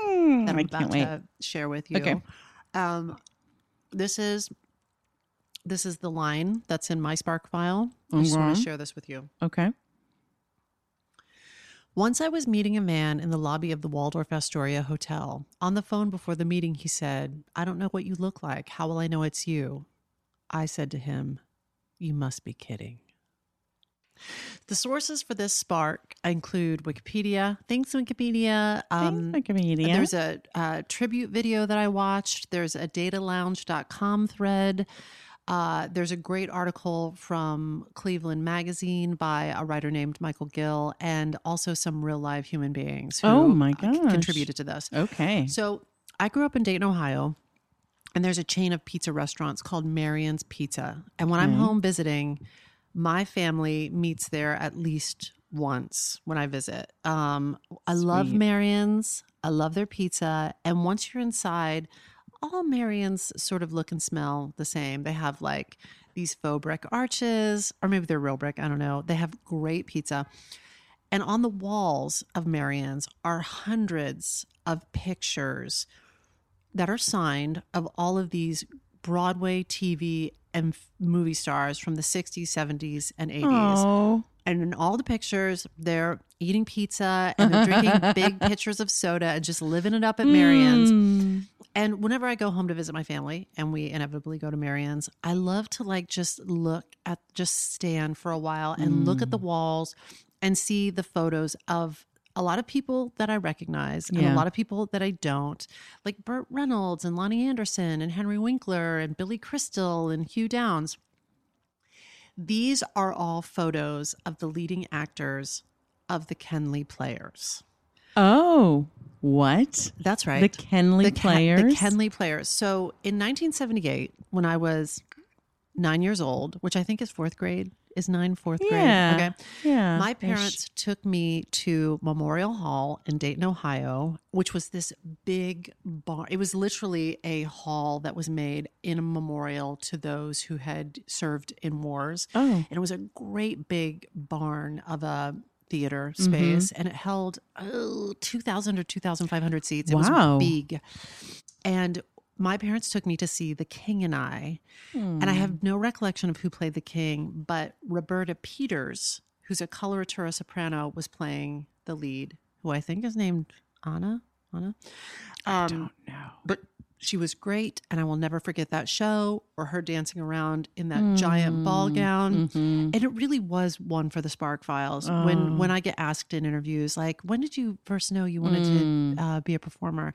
Speaker 3: Mm,
Speaker 1: that I'm
Speaker 3: I
Speaker 1: about to share with you.
Speaker 3: Okay.
Speaker 1: Um, this is this is the line that's in my Spark file. I just want to share this with you.
Speaker 3: Okay.
Speaker 1: Once I was meeting a man in the lobby of the Waldorf Astoria Hotel. On the phone before the meeting, he said, I don't know what you look like. How will I know it's you? I said to him, You must be kidding. The sources for this spark include Wikipedia. Thanks, Wikipedia. Um,
Speaker 3: Thanks, Wikipedia.
Speaker 1: There's a, uh tribute video that I watched. There's a datalounge.com thread. Uh, there's a great article from Cleveland Magazine by a writer named Michael Gill, and also some real live human beings who
Speaker 3: Oh my
Speaker 1: uh,
Speaker 3: gosh.
Speaker 1: contributed to this.
Speaker 3: okay.
Speaker 1: So I grew up in Dayton, Ohio, and there's a chain of pizza restaurants called Marion's Pizza. And when I'm home visiting, my family meets there at least once when I visit. Um, I love
Speaker 3: Sweet.
Speaker 1: Marion's. I love their pizza. And once you're inside, all Marion's sort of look and smell the same. They have like these faux brick arches, or maybe they're real brick. I don't know. They have great pizza. And on the walls of Marion's are hundreds of pictures that are signed of all of these Broadway TV and f- movie stars from the 60s, 70s, and 80s.
Speaker 3: Oh.
Speaker 1: And in all the pictures, they're eating pizza and they're drinking big pitchers of soda and just living it up at Marion's.
Speaker 3: Mm.
Speaker 1: And whenever I go home to visit my family and we inevitably go to Marion's, I love to like just look at, just stand for a while and look at the walls and see the photos of a lot of people that I recognize and
Speaker 3: Yeah.
Speaker 1: a lot of people that I don't, like Burt Reynolds and Loni Anderson and Henry Winkler and Billy Crystal and Hugh Downs. These are all photos of the leading actors of the Kenley Players.
Speaker 3: Oh. What?
Speaker 1: That's right.
Speaker 3: The Kenley
Speaker 1: the Ken-
Speaker 3: players.
Speaker 1: the Kenley players. So in 1978, when I was nine years old, which I think is fourth grade, is nine fourth
Speaker 3: Yeah.
Speaker 1: grade. Okay.
Speaker 3: Yeah.
Speaker 1: My
Speaker 3: ish.
Speaker 1: parents took me to Memorial Hall in Dayton, Ohio, which was this big bar. It was literally a hall that was made in a memorial to those who had served in wars.
Speaker 3: Oh.
Speaker 1: And it was a great big barn of a theater
Speaker 3: Mm-hmm.
Speaker 1: space and it held oh, 2000 or 2500 seats it
Speaker 3: Wow.
Speaker 1: was big and my parents took me to see the king and i and i have no recollection of who played the king but roberta peters who's a coloratura soprano was playing the lead who i think is named anna? Anna? Um,
Speaker 3: don't know.
Speaker 1: but she was great and i will never forget that show or her dancing around in that giant ball gown.
Speaker 3: Mhm.
Speaker 1: and it really was one for the spark files. When when i get asked in interviews like when did you first know you wanted
Speaker 3: Mm.
Speaker 1: to uh, be a performer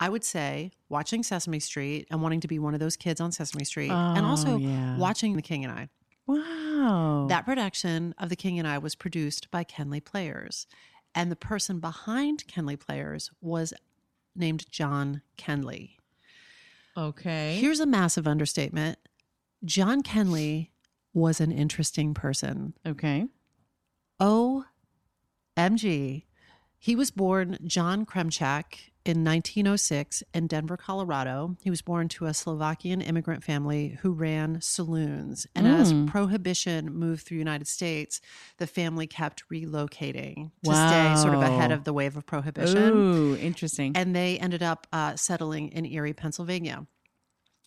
Speaker 1: i would say watching sesame street and wanting to be one of those kids on sesame street and
Speaker 3: Oh,
Speaker 1: also
Speaker 3: yeah.
Speaker 1: watching the king and i
Speaker 3: Wow.
Speaker 1: that production of the king and i was produced by kenley players and the person behind kenley players was named john kenley
Speaker 3: okay.
Speaker 1: Here's a massive understatement. John Kenley was an interesting person.
Speaker 3: okay.
Speaker 1: OMG. He was born John Kremchak in 1906 in Denver, Colorado. He was born to a Slovakian immigrant family who ran saloons. And as
Speaker 3: Mm.
Speaker 1: prohibition moved through the United States, the family kept relocating to stay sort of ahead of the wave of prohibition
Speaker 3: Ooh, interesting.
Speaker 1: and they ended up uh, settling in Erie, Pennsylvania.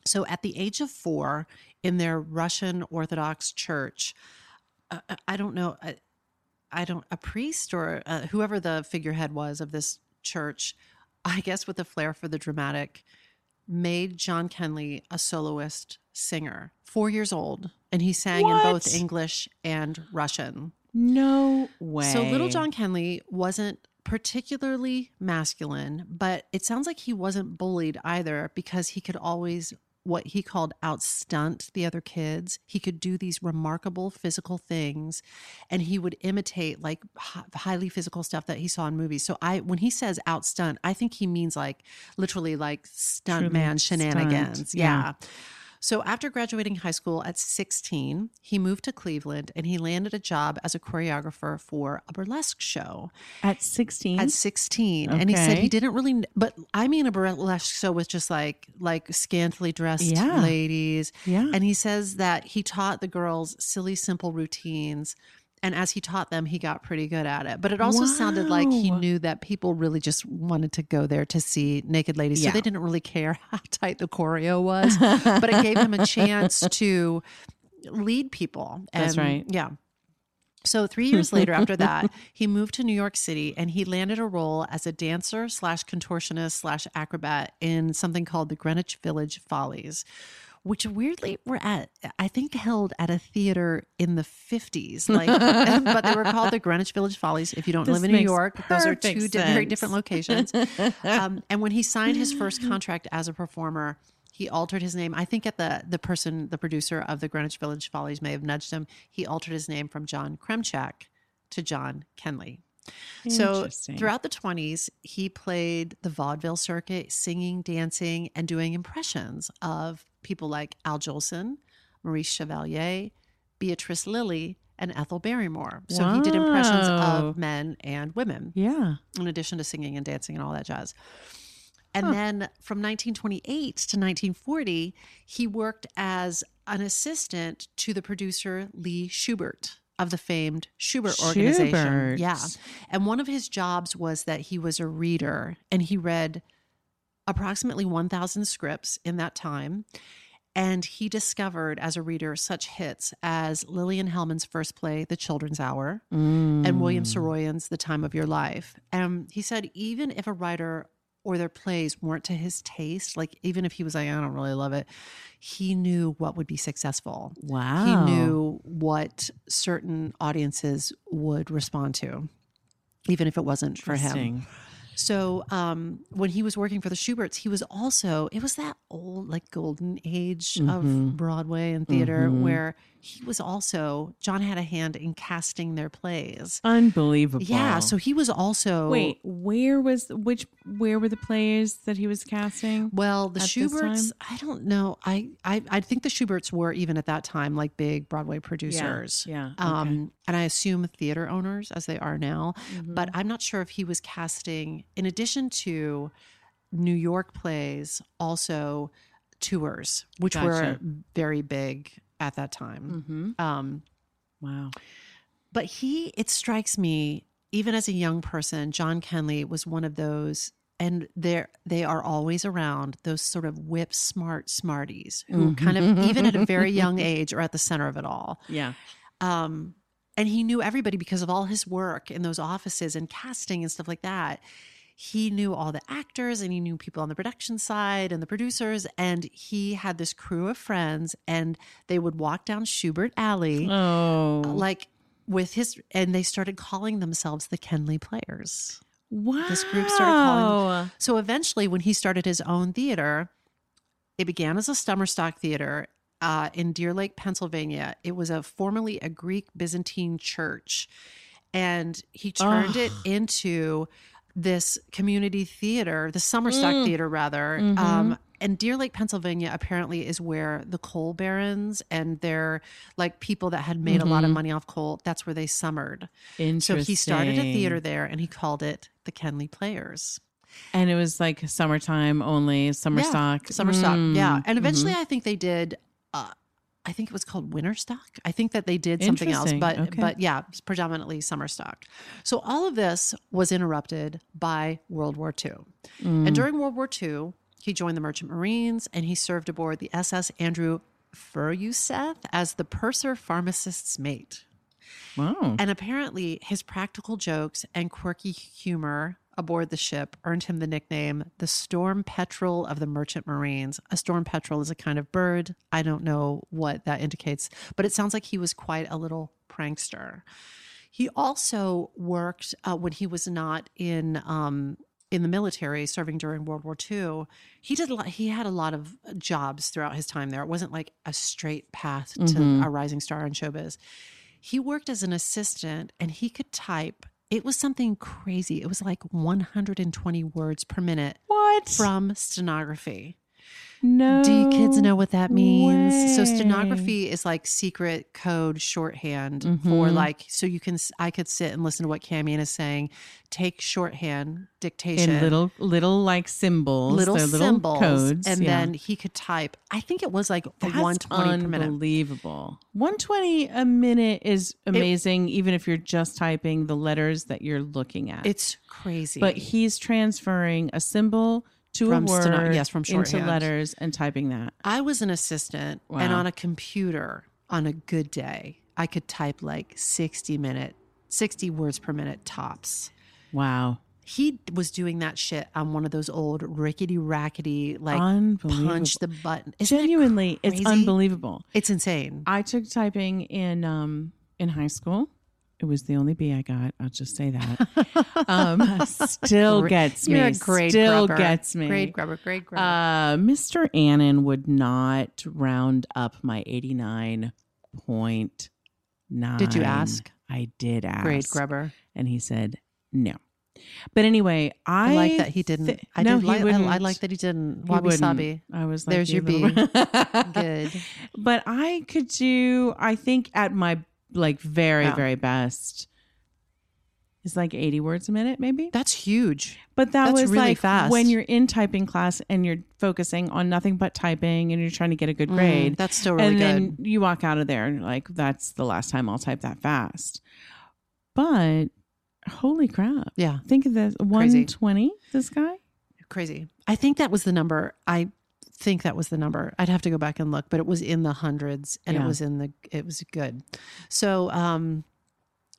Speaker 1: So at the age of four, in their Russian Orthodox church, uh, I don't know, I, I don't, a priest or uh, whoever the figurehead was of this church, I guess with a flair for the dramatic, made John Kenley a soloist singer, four years old, and he sang in both English and Russian.
Speaker 3: no way.
Speaker 1: So little John Kenley wasn't particularly masculine, but it sounds like he wasn't bullied either because he could always what he called outstunt the other kids. He could do these remarkable physical things and he would imitate like hi- highly physical stuff that he saw in movies. So I when he says outstunt, I think he means like literally like stunt
Speaker 3: Truly
Speaker 1: man
Speaker 3: stunt,
Speaker 1: shenanigans.
Speaker 3: yeah.
Speaker 1: yeah. So after graduating high school at 16, he moved to Cleveland and he landed a job as a choreographer for a burlesque show
Speaker 3: at 16.
Speaker 1: at 16. And he said he didn't really but I mean a burlesque show with just like like scantily dressed
Speaker 3: Yeah.
Speaker 1: ladies.
Speaker 3: yeah.
Speaker 1: And he says that he taught the girls silly simple routines and as he taught them, he got pretty good at it. But it also sounded like he knew that people really just wanted to go there to see naked ladies. So they didn't really care how tight the choreo was. but it gave him a chance to lead people.
Speaker 3: That's
Speaker 1: And,
Speaker 3: right.
Speaker 1: Yeah. So three years later, after that, he moved to New York City and he landed a role as a dancer slash contortionist slash acrobat in something called the Greenwich Village Follies, which weirdly were at I think held at a theater in the fifties. Like, but they were called the Greenwich Village Follies. If you don't
Speaker 3: This
Speaker 1: live in New York, those are two di- very different locations. um, and when he signed his first contract as a performer, he altered his name. I think at the the person, the producer of the Greenwich Village Follies may have nudged him. He altered his name from John Kremchak to John Kenley. So throughout the 20s, he played the vaudeville circuit, singing, dancing, and doing impressions of people like Al Jolson, Maurice Chevalier, Beatrice Lillie, and Ethel Barrymore. So he did impressions of men and women
Speaker 3: yeah.
Speaker 1: in addition to singing and dancing and all that jazz. And then from 1928 to 1940, he worked as an assistant to the producer Lee Shubert of the famed Shubert organization. Yeah. And one of his jobs was that he was a reader and he read approximately 1,000 scripts in that time. And he discovered as a reader such hits as Lillian Hellman's first play, The Children's Hour, and William
Speaker 3: Mm.
Speaker 1: Saroyan's The Time of Your Life. And he said, even if a writer or their plays weren't to his taste, like even if he was like, I don't really love it, he knew what would be successful.
Speaker 3: Wow.
Speaker 1: He knew what certain audiences would respond to, even if it wasn't for him.
Speaker 3: Interesting.
Speaker 1: So um, when he was working for the Shuberts, he was also it was that old like golden age
Speaker 3: Mhm.
Speaker 1: of Broadway and theater
Speaker 3: Mhm.
Speaker 1: where he was also John had a hand in casting their plays.
Speaker 3: Unbelievable.
Speaker 1: Yeah, so he was also
Speaker 3: wait, where was which? Where were the plays that he was casting?
Speaker 1: Well, the
Speaker 3: Shuberts.
Speaker 1: I don't know. I, I I think the Shuberts were even at that time like big Broadway producers.
Speaker 3: Yeah.
Speaker 1: Um, and I assume theater owners as they are now.
Speaker 3: Mm-hmm.
Speaker 1: but I'm not sure if he was casting, in addition to New York plays, also tours, which were very big at that time.
Speaker 3: hmm
Speaker 1: Um,
Speaker 3: Wow.
Speaker 1: but he, it strikes me, even as a young person, John Kenley was one of those. And they're, they are always around those sort of whip smart smarties who kind of, even at a very young age, are at the center of it all.
Speaker 3: Yeah.
Speaker 1: Um, and he knew everybody because of all his work in those offices and casting and stuff like that. He knew all the actors and he knew people on the production side and the producers. And he had this crew of friends, and they would walk down Shubert Alley,
Speaker 3: Oh.
Speaker 1: like with his, and they started calling themselves the Kenley Players.
Speaker 3: wow.
Speaker 1: this group started calling So eventually, when he started his own theater, it began as a summer stock theater uh, in Deer Lake, Pennsylvania. It was a formerly a Greek Byzantine church, and he turned it into this community theater, the summer stock
Speaker 3: Mm.
Speaker 1: theater, rather.
Speaker 3: Mhm.
Speaker 1: Um, and Deer Lake, Pennsylvania, apparently is where the coal barons and their like people that had made a lot of
Speaker 3: Mhm.
Speaker 1: money off coal. That's where they summered. So he started a theater there, and he called it the Kenley Players.
Speaker 3: and it was like summertime only, summer
Speaker 1: Yeah,
Speaker 3: stock,
Speaker 1: Summer stock, yeah.
Speaker 3: Mm,
Speaker 1: And eventually,
Speaker 3: mhm.
Speaker 1: I think they did. Uh, I think it was called winter stock. I think that they did something else, but
Speaker 3: okay.
Speaker 1: but yeah, predominantly summer stock. So all of this was interrupted by World War II.
Speaker 3: Mm.
Speaker 1: And during World War II, he joined the Merchant Marines and he served aboard the SS Andrew Furuseth as the purser pharmacist's mate.
Speaker 3: wow.
Speaker 1: And apparently, his practical jokes and quirky humor aboard the ship earned him the nickname the Storm Petrel of the Merchant Marines. A storm petrel is a kind of bird. I don't know what that indicates, but it sounds like he was quite a little prankster. He also worked uh, when he was not in. Um, in the military, serving during World War II, he did. A lot, he had a lot of jobs throughout his time there. It wasn't like a straight path to
Speaker 3: Mhm.
Speaker 1: a rising star in showbiz he worked as an assistant and he could type it was something crazy it was like 120 words per minute
Speaker 3: what?
Speaker 1: from stenography
Speaker 3: No.
Speaker 1: Do you kids know what that means? So stenography is like secret code shorthand for
Speaker 3: Mhm.
Speaker 1: like so you can I could sit and listen to what Camien is saying, take shorthand dictation,
Speaker 3: in little little like symbols,
Speaker 1: little
Speaker 3: they're
Speaker 1: symbols,
Speaker 3: codes,
Speaker 1: and
Speaker 3: yeah.
Speaker 1: then he could type. I think it was like a
Speaker 3: That's
Speaker 1: one twenty per minute.
Speaker 3: unbelievable. One twenty a minute is amazing, even if you're just typing the letters that you're looking at.
Speaker 1: It's crazy,
Speaker 3: but he's transferring a symbol to
Speaker 1: From
Speaker 3: a word,
Speaker 1: steno- yes, from
Speaker 3: into letters and typing that.
Speaker 1: I was an assistant, and on a computer, on a good day, I could type like sixty minute, sixty words per minute tops.
Speaker 3: Wow,
Speaker 1: He was doing that shit on one of those old rickety rackety like punch the button. Isn't
Speaker 3: Genuinely, it's unbelievable.
Speaker 1: It's insane.
Speaker 3: I took typing in um in high school. It was the only B I got. I'll just say that. um, still gets me.
Speaker 1: You're a grade
Speaker 3: still
Speaker 1: grubber.
Speaker 3: gets me.
Speaker 1: Grade grubber, grade grubber.
Speaker 3: Uh, Mr. Annan would not round up my eighty nine point nine.
Speaker 1: Did you ask?
Speaker 3: I did ask.
Speaker 1: grade grubber.
Speaker 3: and he said no. But anyway, I,
Speaker 1: I, like that he didn't.
Speaker 3: thi-
Speaker 1: I
Speaker 3: no,
Speaker 1: did
Speaker 3: he
Speaker 1: like. I, I like that he didn't.
Speaker 3: He
Speaker 1: Wabi sabi.
Speaker 3: I was like,
Speaker 1: There's your B. Good.
Speaker 3: But I could do. I think at my like very
Speaker 1: Yeah.
Speaker 3: very best is like eighty words a minute, maybe.
Speaker 1: That's huge.
Speaker 3: But that
Speaker 1: That's
Speaker 3: was
Speaker 1: really
Speaker 3: like
Speaker 1: fast.
Speaker 3: when you're in typing class and you're focusing on nothing but typing and you're trying to get a good grade.
Speaker 1: Mm, that's still really
Speaker 3: and
Speaker 1: good.
Speaker 3: then you walk out of there and you're like, that's the last time I'll type that fast. But holy crap.
Speaker 1: yeah.
Speaker 3: Think of this
Speaker 1: Crazy.
Speaker 3: 120, this guy?
Speaker 1: crazy. I think that was the number. I think that was the number. I'd have to go back and look, but it was in the hundreds and it was in the it was good. So um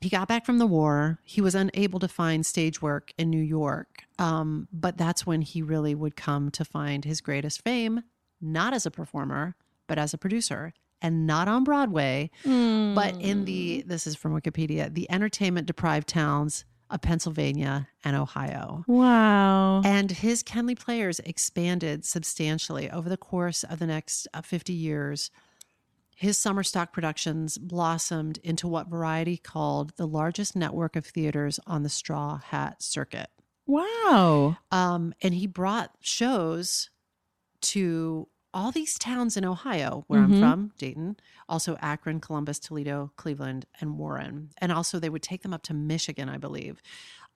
Speaker 1: he got back from the war. He was unable to find stage work in New York. Um, but that's when he really would come to find his greatest fame, not as a performer, but as a producer. And not on Broadway, but in the this is from Wikipedia, the entertainment deprived towns of Pennsylvania and Ohio.
Speaker 3: Wow.
Speaker 1: And his Kenley players expanded substantially over the course of the next uh, 50 years. His summer stock productions blossomed into what Variety called the largest network of theaters on the Straw Hat Circuit.
Speaker 3: Wow.
Speaker 1: Um, and he brought shows to all these towns in Ohio, where
Speaker 3: Mhm.
Speaker 1: I'm from, Dayton, also Akron, Columbus, Toledo, Cleveland, and Warren. And also they would take them up to Michigan, I believe.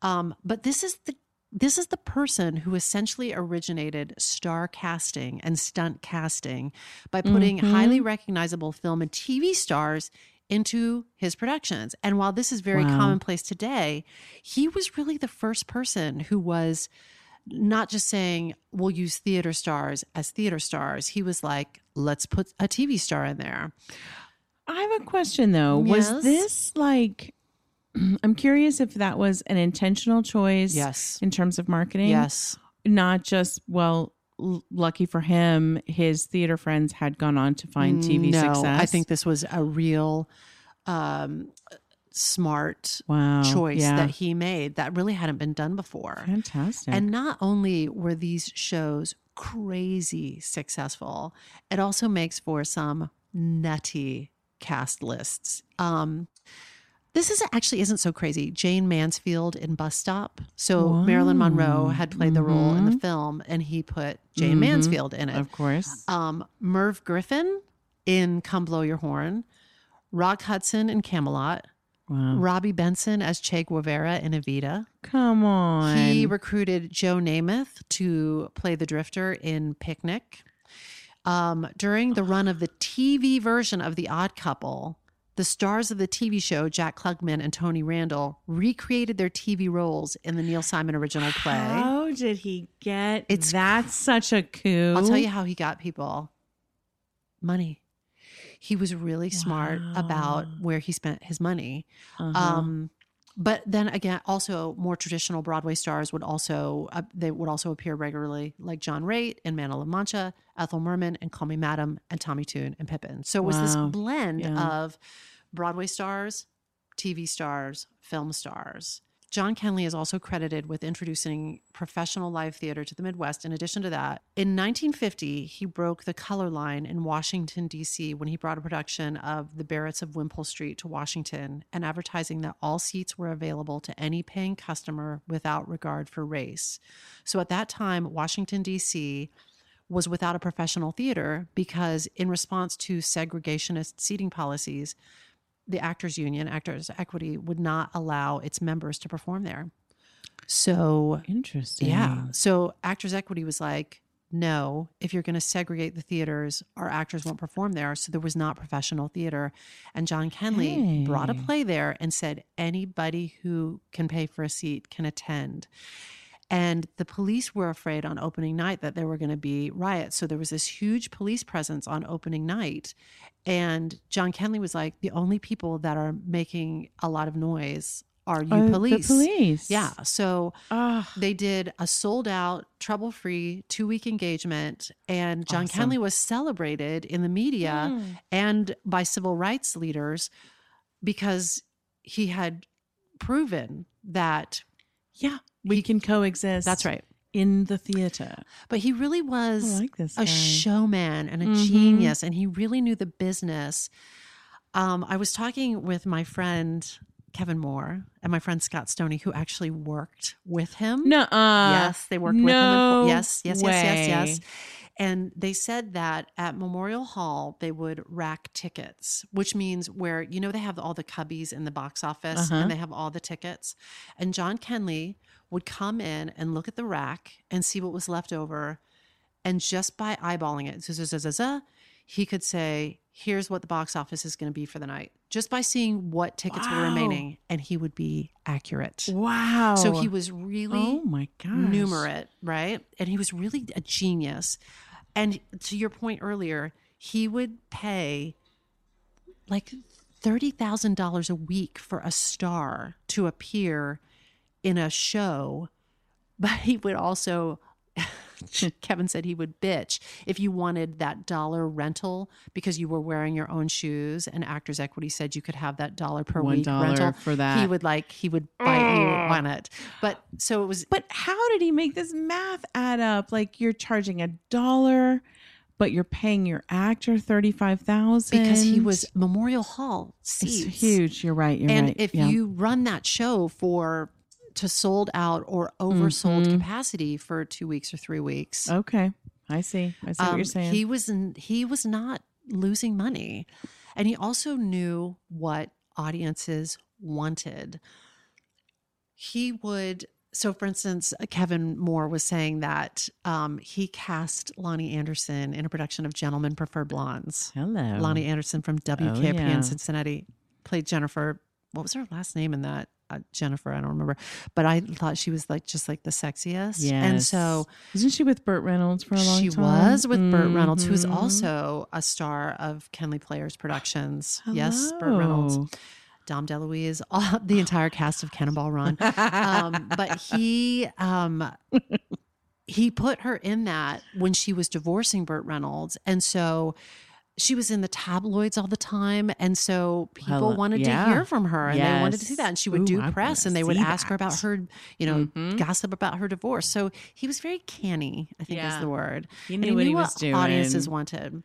Speaker 1: Um, but this is the this is the person who essentially originated star casting and stunt casting by putting
Speaker 3: Mhm.
Speaker 1: highly recognizable film and TV stars into his productions. And while this is very
Speaker 3: Wow.
Speaker 1: commonplace today, he was really the first person who was not just saying we'll use theater stars as theater stars. He was like, let's put a TV star in there.
Speaker 3: I have a question though.
Speaker 1: Yes?
Speaker 3: Was this like I'm curious if that was an intentional choice
Speaker 1: Yes.
Speaker 3: in terms of marketing?
Speaker 1: Yes.
Speaker 3: Not just well l- lucky for him his theater friends had gone on to find TV
Speaker 1: no,
Speaker 3: success.
Speaker 1: I think this was a real um, smart
Speaker 3: wow.
Speaker 1: choice
Speaker 3: yeah.
Speaker 1: that he made that really hadn't been done before.
Speaker 3: fantastic.
Speaker 1: And not only were these shows crazy successful, it also makes for some nutty cast lists. Um, this is actually isn't so crazy. Jayne Mansfield in Bus Stop. So Marilyn Monroe had played the role in the
Speaker 3: Mhm.
Speaker 1: film, and he put Jayne
Speaker 3: Mhm.
Speaker 1: Mansfield in it.
Speaker 3: of course.
Speaker 1: Um, Merv Griffin in Come Blow Your Horn, Rock Hudson in Camelot,
Speaker 3: Wow.
Speaker 1: Robby Benson as Che Guevara in Evita.
Speaker 3: Come on.
Speaker 1: He recruited Joe Namath to play the drifter in Picnic. Um, during the run of the TV version of The Odd Couple, the stars of the TV show, Jack Klugman and Tony Randall, recreated their TV roles in the Neil Simon original play.
Speaker 3: How did he get
Speaker 1: It's
Speaker 3: that's such a coup.
Speaker 1: I'll tell you how he got people money. He was really smart about where he spent his money.
Speaker 3: Uh-huh.
Speaker 1: Um, but then again, also more traditional Broadway stars would also uh, they would also appear regularly, like John Raitt in Man of La Mancha, Ethel Merman and Call Me Madam, and Tommy Tune and Pippin. So it was this blend
Speaker 3: Yeah.
Speaker 1: of Broadway stars, TV stars, film stars. John Kenley is also credited with introducing professional live theater to the Midwest. In addition to that, in 1950, he broke the color line in Washington, D.C., when he brought a production of The Barretts of Wimpole Street to Washington and advertising that all seats were available to any paying customer without regard for race. So at that time, Washington, D.C., was without a professional theater because, in response to segregationist seating policies, the Actors Union, Actors Equity, would not allow its members to perform there. So,
Speaker 3: Interesting.
Speaker 1: yeah. So, Actors Equity was like, no, if you're going to segregate the theaters, our actors won't perform there. So, there was not professional theater. And John Kenley brought a play there and said, anybody who can pay for a seat can attend. And the police were afraid on opening night that there were going to be riots. So there was this huge police presence on opening night. And John Kenley was like, the only people that are making a lot of noise are you
Speaker 3: Oh,
Speaker 1: police.
Speaker 3: The police.
Speaker 1: Yeah. So
Speaker 3: Ah,
Speaker 1: they did a sold out, trouble free two week engagement. And John
Speaker 3: Awesome.
Speaker 1: Kenley was celebrated in the media
Speaker 3: mm.
Speaker 1: and by civil rights leaders because he had proven that
Speaker 3: yeah. We can coexist.
Speaker 1: that's right.
Speaker 3: In the theater.
Speaker 1: But he really was
Speaker 3: like
Speaker 1: a
Speaker 3: guy.
Speaker 1: showman and a
Speaker 3: Mhm.
Speaker 1: genius, and he really knew the business. Um, I was talking with my friend Kevin Moore and my friend Scott Stoney, who actually worked with him.
Speaker 3: Nuh-uh.
Speaker 1: yes, they worked with him.
Speaker 3: no
Speaker 1: yes, yes, yes, yes, yes. And they said that at Memorial Hall, they would rack tickets, which means where, you know, they have all the cubbies in the box office
Speaker 3: Uh-huh.
Speaker 1: and they have all the tickets. And John Kenley would come in and look at the rack and see what was left over. And just by eyeballing it, he could say, here's what the box office is going to be for the night, just by seeing what tickets were remaining. And he would be accurate.
Speaker 3: Wow.
Speaker 1: So he was really
Speaker 3: Oh my gosh.
Speaker 1: numerate, right? And he was really a genius. And to your point earlier, he would pay like $30,000 a week for a star to appear in a show, but he would also Kevin said he would bitch if you wanted that dollar rental because you were wearing your own shoes and Actors Equity said you could have that dollar per
Speaker 3: One
Speaker 1: week
Speaker 3: dollar
Speaker 1: rental.
Speaker 3: for that.
Speaker 1: He would like he would bite you mm. on it. But so it was
Speaker 3: But how did he make this math add up? Like you're charging a dollar, but you're paying your actor thirty five thousand
Speaker 1: because he was Memorial Hall
Speaker 3: It's huge. You're right. You're
Speaker 1: and
Speaker 3: right.
Speaker 1: if
Speaker 3: yeah.
Speaker 1: you run that show for to sold out or oversold
Speaker 3: Mhm.
Speaker 1: capacity for two weeks or three weeks,
Speaker 3: okay, I see. I see what
Speaker 1: um,
Speaker 3: you're saying.
Speaker 1: he was n- he was not losing money, and he also knew what audiences wanted. He would. So, for instance, Kevin Moore was saying that um, he cast Loni Anderson in a production of Gentlemen Prefer Blondes.
Speaker 3: Hello,
Speaker 1: Loni Anderson from WKRP
Speaker 3: Oh, yeah.
Speaker 1: in Cincinnati played Jennifer. What was her last name in that? Uh, Jennifer, I don't remember, but I thought she was like just like the sexiest.
Speaker 3: Yes.
Speaker 1: And so
Speaker 3: isn't she with Burt Reynolds for a long
Speaker 1: she
Speaker 3: time?
Speaker 1: She was with Burt Reynolds, who's
Speaker 3: Mhm.
Speaker 1: also a star of Kenley Players Productions. Yes, Burt Reynolds, Dom DeLuise, all, the entire cast of Cannonball Run. Um, but he um, he put her in that when she was divorcing Burt Reynolds, and so she was in the tabloids all the time, and so people
Speaker 3: Well,
Speaker 1: wanted
Speaker 3: yeah.
Speaker 1: to hear from her, and they wanted to see that, and she would
Speaker 3: Ooh,
Speaker 1: do
Speaker 3: I
Speaker 1: press, and they would ask her about her, you know,
Speaker 3: Mhm.
Speaker 1: gossip about her divorce. So he was very canny, I think is the word.
Speaker 3: He knew what he was doing.
Speaker 1: Audiences wanted,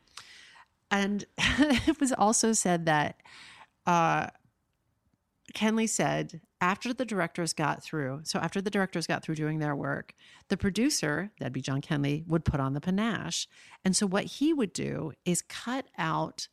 Speaker 1: and it was also said that uh, Kenley said after the directors got through, so after the directors got through doing their work, the producer, that'd be John Kenley, would put on the panache. And so what he would do is cut out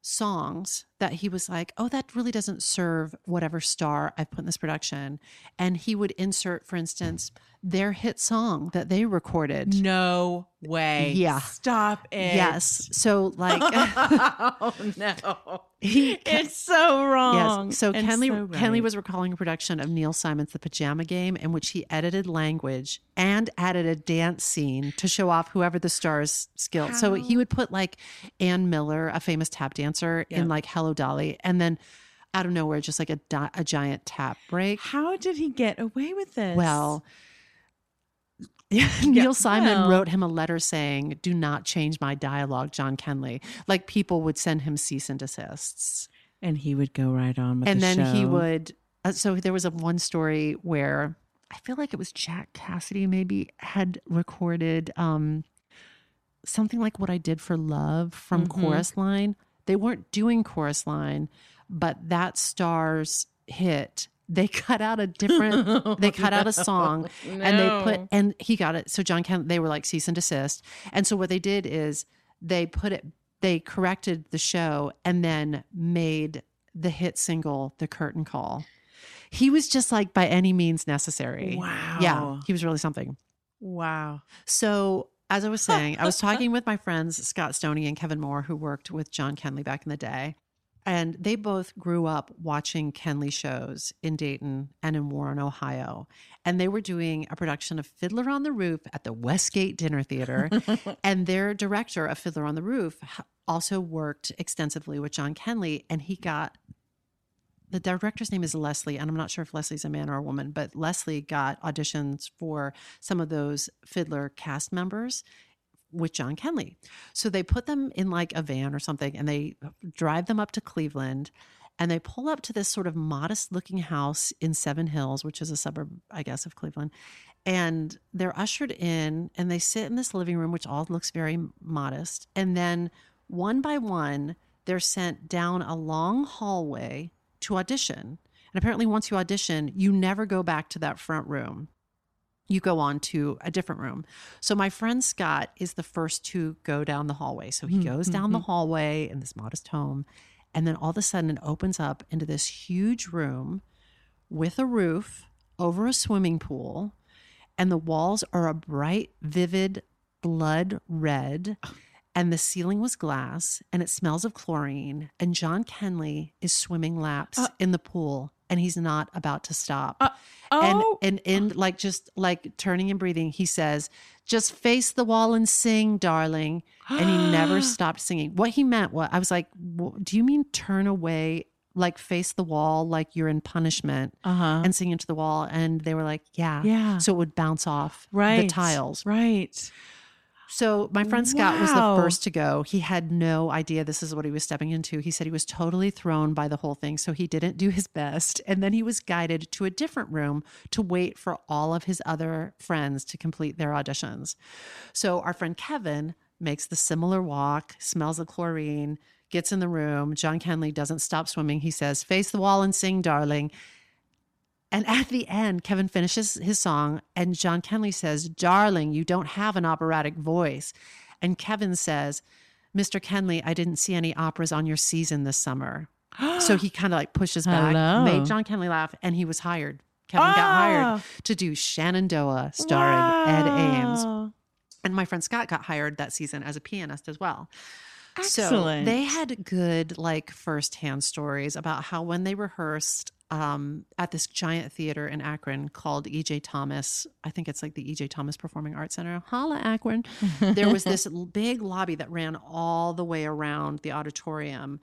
Speaker 1: songs that he was like, oh, that really doesn't serve whatever star I've put in this production. And he would insert, for instance, their hit song that they recorded.
Speaker 3: No way.
Speaker 1: Yeah.
Speaker 3: Stop it.
Speaker 1: Yes. So like
Speaker 3: oh no.
Speaker 1: he
Speaker 3: It's so wrong.
Speaker 1: Yes. So
Speaker 3: and
Speaker 1: Kenley
Speaker 3: so
Speaker 1: Kenley was recalling a production of Neil Simon's The Pajama Game in which he edited language and added a dance scene to show off whoever the star's skill. So he would put like Ann Miller, a famous tap dancer,
Speaker 3: Yep.
Speaker 1: in like Hello Dolly, and then out of nowhere, just like a, di- a giant tap break.
Speaker 3: How did he get away with this?
Speaker 1: Well, Neil Simon
Speaker 3: well.
Speaker 1: wrote him a letter saying, "Do not change my dialogue, John Kenley." Like people would send him cease and desists
Speaker 3: and he would go right on with
Speaker 1: and
Speaker 3: the
Speaker 1: then he would uh, so there was a one story where i feel like it was jack cassidy maybe had recorded um something like what i did for love from
Speaker 3: Mhm.
Speaker 1: chorus line they weren't doing chorus line but that star's hit they cut out a different they cut out a song and they put and he got it so john Ken they were like cease and desist and so what they did is they put it they corrected the show and then made the hit single the curtain call he was just like by any means necessary
Speaker 3: Wow.
Speaker 1: yeah he was really something
Speaker 3: Wow.
Speaker 1: so as I was saying, I was talking with my friends Scott Stoney and Kevin Moore, who worked with John Kenley back in the day. And they both grew up watching Kenley shows in Dayton and in Warren, Ohio. And they were doing a production of Fiddler on the Roof at the Westgate Dinner Theater. and their director of Fiddler on the Roof also worked extensively with John Kenley. And he got the director's name is Leslie, and I'm not sure if Leslie's a man or a woman, but Leslie got auditions for some of those Fiddler cast members with John Kenley. So they put them in like a van or something and they drive them up to Cleveland and they pull up to this sort of modest looking house in Seven Hills, which is a suburb, I guess, of Cleveland. And they're ushered in and they sit in this living room, which all looks very modest. And then one by one, they're sent down a long hallway to audition. And apparently, once you audition, you never go back to that front room. You go on to a different room. So, my friend Scott is the first to go down the hallway. So, he mm-hmm, goes down the mm-hmm. hallway in this modest home. And then all of a sudden, it opens up into this huge room with a roof over a swimming pool. And the walls are a bright, vivid blood red and the ceiling was glass and it smells of chlorine and john kenley is swimming laps uh, in the pool and he's not about to stop
Speaker 3: oh.
Speaker 1: and and in like just like turning and breathing he says just face the wall and sing darling and he never stopped singing what he meant what i was like do you mean turn away like face the wall like you're in punishment
Speaker 3: Uh huh.
Speaker 1: and sing into the wall and they were like yeah
Speaker 3: Yeah.
Speaker 1: so it would bounce off
Speaker 3: right.
Speaker 1: the tiles
Speaker 3: Right.
Speaker 1: So my friend Scott was the first to go. He had no idea this is what he was stepping into. He said he was totally thrown by the whole thing, so he didn't do his best. And then he was guided to a different room to wait for all of his other friends to complete their auditions. So our friend Kevin makes the similar walk, smells the chlorine, gets in the room. John Kenley doesn't stop swimming. He says, "Face the wall and sing, darling." And at the end, Kevin finishes his song, and John Kenley says, Darling, you don't have an operatic voice. And Kevin says, Mr. Kenley, I didn't see any operas on your season this summer. so he kind of like pushes back,
Speaker 3: Hello.
Speaker 1: made John Kenley laugh, and he was hired. Kevin got hired
Speaker 3: Ah.
Speaker 1: to do Shenandoah starring Ed Ames. And my friend Scott got hired that season as a pianist as well. So they had good, like, firsthand stories about how when they rehearsed um, at this giant theater in Akron called EJ Thomas, I think it's like the EJ Thomas Performing Arts Center. Holla, Akron. there was this big lobby that ran all the way around the auditorium.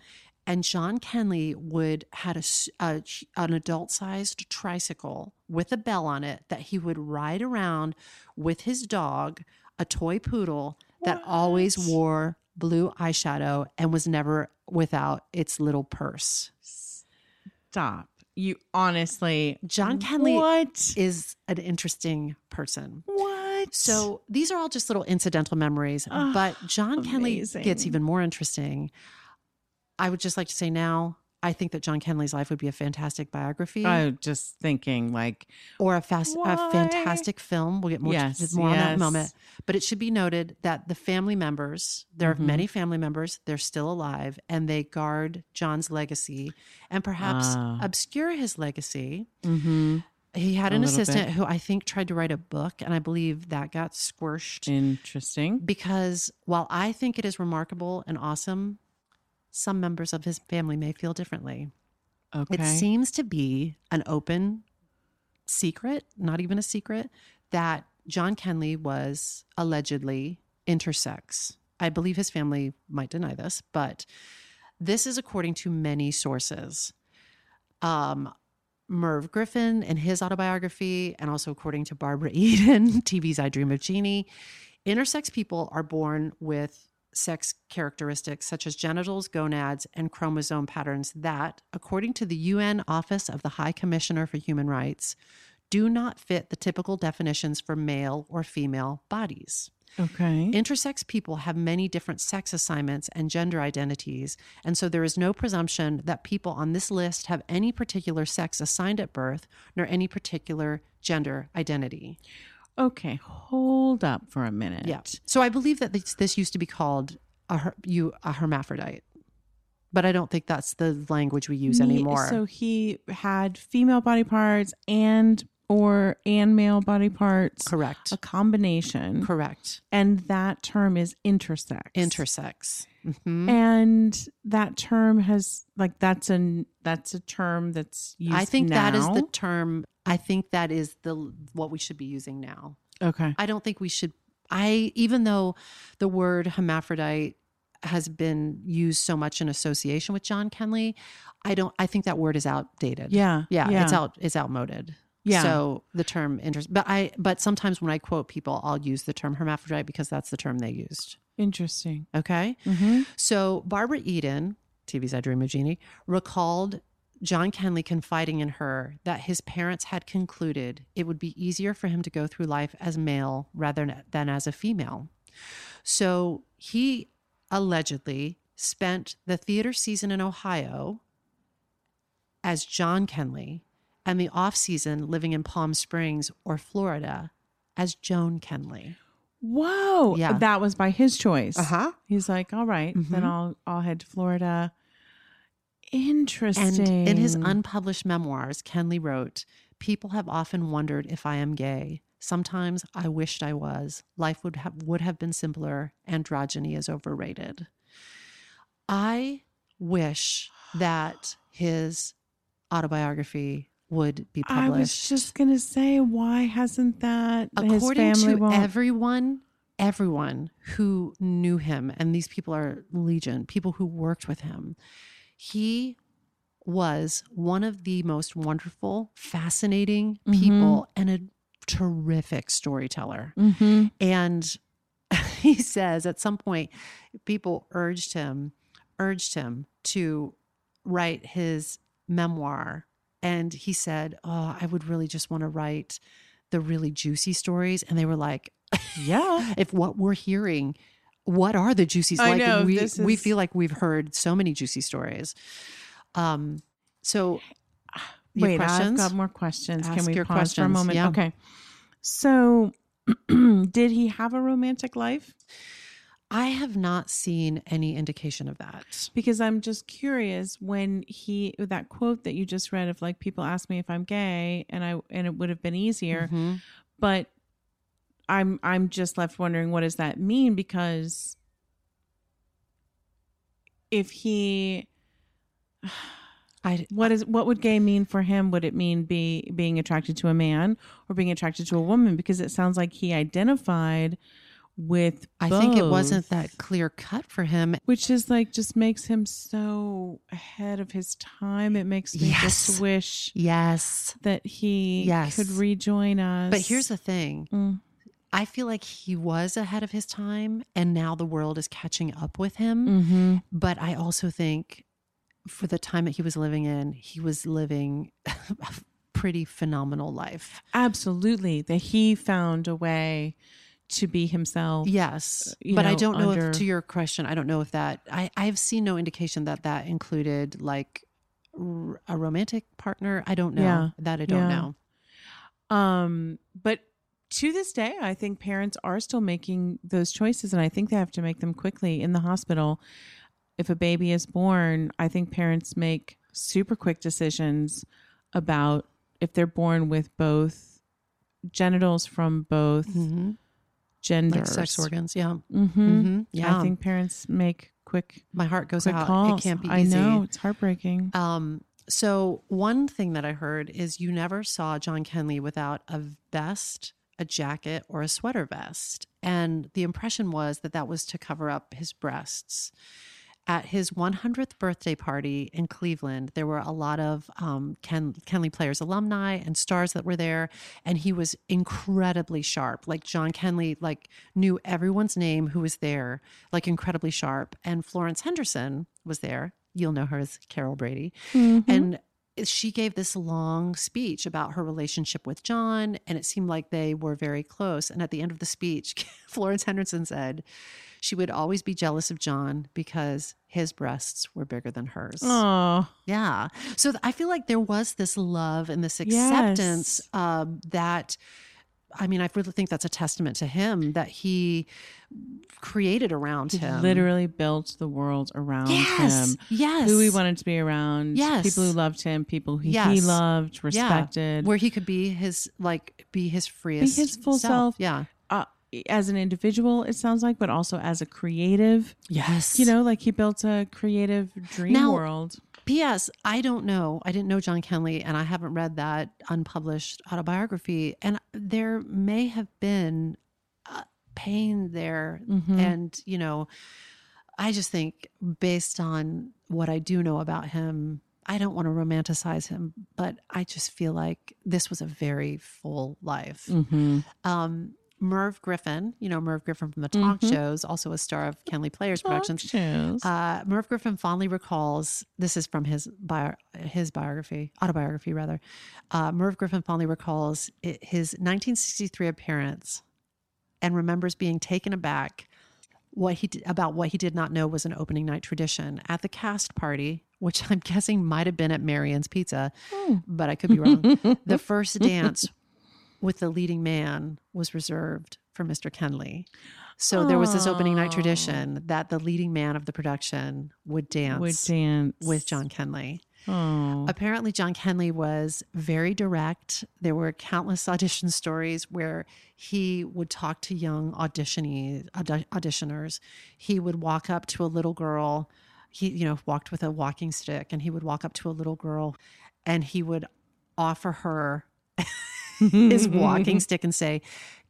Speaker 1: And John Kenley would had a, a an adult sized tricycle with a bell on it that he would ride around with his dog, a toy poodle that always wore blue eyeshadow and was never without its little purse.
Speaker 3: Stop. You honestly.
Speaker 1: John Kenley
Speaker 3: What?
Speaker 1: is an interesting person.
Speaker 3: What?
Speaker 1: So these are all just little incidental memories,
Speaker 3: Ah,
Speaker 1: but John Kenley gets even more interesting. I would just like to say now, I think that John Kenley's life would be a fantastic biography
Speaker 3: I'm just thinking, like,
Speaker 1: or a, fast, a fantastic film. We'll get more,
Speaker 3: Yes,
Speaker 1: more on that
Speaker 3: yes.
Speaker 1: moment. But it should be noted that the family members, there are
Speaker 3: Mhm.
Speaker 1: many family members, they're still alive and they guard John's legacy and perhaps
Speaker 3: Ah.
Speaker 1: obscure his legacy.
Speaker 3: mm-hmm.
Speaker 1: He had an assistant
Speaker 3: bit.
Speaker 1: who I think tried to write a book, and I believe that got squished
Speaker 3: interesting.
Speaker 1: because while I think it is remarkable and awesome, some members of his family may feel differently.
Speaker 3: Okay.
Speaker 1: It seems to be an open secret, not even a secret, that John Kenley was allegedly intersex. I believe his family might deny this, but this is according to many sources. Um, Merv Griffin in his autobiography, and also according to Barbara Eden, TV's I Dream of Jeannie, intersex people are born with sex characteristics such as genitals, gonads, and chromosome patterns that, according to the UN Office of the High Commissioner for Human Rights, do not fit the typical definitions for male or female bodies.
Speaker 3: Okay.
Speaker 1: Intersex people have many different sex assignments and gender identities, and so there is no presumption that people on this list have any particular sex assigned at birth nor any particular gender identity.
Speaker 3: Okay. Hold up for a minute.
Speaker 1: Yeah. So I believe that this, this used to be called a, her- you a hermaphrodite, but I don't think that's the language we use anymore.
Speaker 3: So he had female body parts and or and male body parts.
Speaker 1: Correct.
Speaker 3: A combination.
Speaker 1: Correct.
Speaker 3: And that term is intersex.
Speaker 1: Intersex. Mhm.
Speaker 3: And that term has like that's an that's a term that's used.
Speaker 1: I think that is the term. I think that is the what we should be using now.
Speaker 3: okay.
Speaker 1: I don't think we should. I even though the word hermaphrodite has been used so much in association with John Kenley, I don't. I think that word is outdated.
Speaker 3: Yeah.
Speaker 1: yeah,
Speaker 3: Yeah.
Speaker 1: it's out. It's outmoded.
Speaker 3: Yeah.
Speaker 1: So the term interest, but I, but sometimes when I quote people, I'll use the term hermaphrodite because that's the term they used.
Speaker 3: Interesting.
Speaker 1: Okay.
Speaker 3: Mm-hmm.
Speaker 1: So Barbara Eden, TV's I Dream of Jeannie, recalled John Kenley confiding in her that his parents had concluded it would be easier for him to go through life as male rather than as a female. So he allegedly spent the theater season in Ohio as John Kenley and the off season living in Palm Springs or Florida as Joan Kenley.
Speaker 3: Whoa.
Speaker 1: Yeah.
Speaker 3: That was by his choice.
Speaker 1: Uh huh.
Speaker 3: He's like, all right, then
Speaker 1: Mhm.
Speaker 3: I'll I'll head to Florida. Interesting.
Speaker 1: And in his unpublished memoirs, Kenley wrote, People have often wondered if I am gay. Sometimes I wished I was. Life would have would have been simpler. Androgyny is overrated. I wish that his autobiography would be published.
Speaker 3: I was just gonna say, why hasn't that his
Speaker 1: according
Speaker 3: family
Speaker 1: to
Speaker 3: won't?
Speaker 1: everyone everyone who knew him and these people are legion people who worked with him he was one of the most wonderful fascinating
Speaker 3: Mhm.
Speaker 1: people and a terrific storyteller
Speaker 3: Mhm.
Speaker 1: and he says at some point people urged him urged him to write his memoir and he said oh i would really just want to write the really juicy stories and they were like
Speaker 3: Yeah.
Speaker 1: if what we're hearing what are the juicy
Speaker 3: I
Speaker 1: like
Speaker 3: know,
Speaker 1: we
Speaker 3: this
Speaker 1: we feel like we've heard so many juicy stories um so
Speaker 3: Wait. I've got more questions. Can
Speaker 1: Ask
Speaker 3: we
Speaker 1: your
Speaker 3: pause for a moment?
Speaker 1: yeah.
Speaker 3: Okay. So, did he have a romantic life?
Speaker 1: I have not seen any indication of that.
Speaker 3: Because I'm just curious when he that quote that you just read of like people ask me if I'm gay and I and it would have been easier,
Speaker 1: Mhm.
Speaker 3: but I'm I'm just left wondering what does that mean? Because if he
Speaker 1: I,
Speaker 3: what is what would gay mean for him? Would it mean be being attracted to a man or being attracted to a woman? Because it sounds like he identified with
Speaker 1: I think it wasn't that clear cut for him.
Speaker 3: which is like just makes him so ahead of his time it makes me
Speaker 1: Yes.
Speaker 3: just wish
Speaker 1: Yes.
Speaker 3: that he
Speaker 1: Yes.
Speaker 3: could rejoin us
Speaker 1: But here's the thing
Speaker 3: Mm.
Speaker 1: I feel like he was ahead of his time and now the world is catching up with him.
Speaker 3: Mhm.
Speaker 1: But I also think for the time that he was living in, he was living a pretty phenomenal life.
Speaker 3: absolutely that he found a way to be himself
Speaker 1: Yes.
Speaker 3: you
Speaker 1: but I don't know
Speaker 3: under-
Speaker 1: if, to your question, I don't know if that, I, I've seen no indication that that included like r- a romantic partner. I don't know.
Speaker 3: Yeah.
Speaker 1: That I don't
Speaker 3: Yeah.
Speaker 1: know.
Speaker 3: Um, but to this day, I think parents are still making those choices, and I think they have to make them quickly in the hospital. If a baby is born, I think parents make super quick decisions about if they're born with both genitals from both
Speaker 1: Mm-hmm.
Speaker 3: Genders.
Speaker 1: Like sex organs. Yeah.
Speaker 3: hmm
Speaker 1: Mm-hmm. Yeah.
Speaker 3: I think parents make quick,
Speaker 1: my heart goes out.
Speaker 3: calls.
Speaker 1: It can't be Easy.
Speaker 3: I know it's heartbreaking.
Speaker 1: Um, so one thing that I heard is you never saw John Kenley without a vest, a jacket, or a sweater vest, and the impression was that that was to cover up his breasts. At his 100th birthday party in Cleveland, there were a lot of um, Ken, Kenley Players alumni and stars that were there, and he was incredibly sharp. Like John Kenley, like knew everyone's name who was there, like incredibly sharp. And Florence Henderson was there. You'll know her as Carol Brady
Speaker 3: Mhm.
Speaker 1: and she gave this long speech about her relationship with John, and it seemed like they were very close. And at the end of the speech, Florence Henderson said she would always be jealous of John because his breasts were bigger than hers.
Speaker 3: Oh,
Speaker 1: Yeah. So I feel like there was this love and this acceptance
Speaker 3: Yes.
Speaker 1: um, that, I mean, I really think that's a testament to him that he created around
Speaker 3: he
Speaker 1: him.
Speaker 3: literally built the world around
Speaker 1: Yes.
Speaker 3: him.
Speaker 1: Yes.
Speaker 3: Who he wanted to be around.
Speaker 1: Yes.
Speaker 3: People who loved him. People who he
Speaker 1: Yes.
Speaker 3: loved,
Speaker 1: Yeah.
Speaker 3: respected.
Speaker 1: Where he could be his, like, be his freest
Speaker 3: his full self.
Speaker 1: Yeah.
Speaker 3: As an individual, it sounds like, but also as a creative.
Speaker 1: Yes.
Speaker 3: You know, like he built a creative dream
Speaker 1: Now-
Speaker 3: world.
Speaker 1: P.S. I don't know. I didn't know John Kenley, and I haven't read that unpublished autobiography. And there may have been uh, pain there,
Speaker 3: Mhm.
Speaker 1: and you know, I just think based on what I do know about him, I don't want to romanticize him, but I just feel like this was a very full life.
Speaker 3: Mm-hmm.
Speaker 1: Um, Merv Griffin, you know Merv Griffin from the talk
Speaker 3: Mhm.
Speaker 1: shows, also a star of Kenley Players Productions.
Speaker 3: Shows.
Speaker 1: Uh, Merv Griffin fondly recalls this is from his bio, his biography, autobiography rather. Uh, Merv Griffin fondly recalls it, his 1963 appearance and remembers being taken aback what he did, about what he did not know was an opening night tradition at the cast party, which I'm guessing might have been at Marion's Pizza,
Speaker 3: Oh.
Speaker 1: but I could be wrong. the first dance with the leading man was reserved for Mr. Kenley. So there was this opening night tradition that the leading man of the production would dance
Speaker 3: Would dance
Speaker 1: with John Kenley.
Speaker 3: Oh,
Speaker 1: Apparently, John Kenley was very direct. There were countless audition stories where he would talk to young auditionee, audi- auditioners. He would walk up to a little girl. He, you know, walked with a walking stick, and he would walk up to a little girl, and he would offer her his walking stick and say,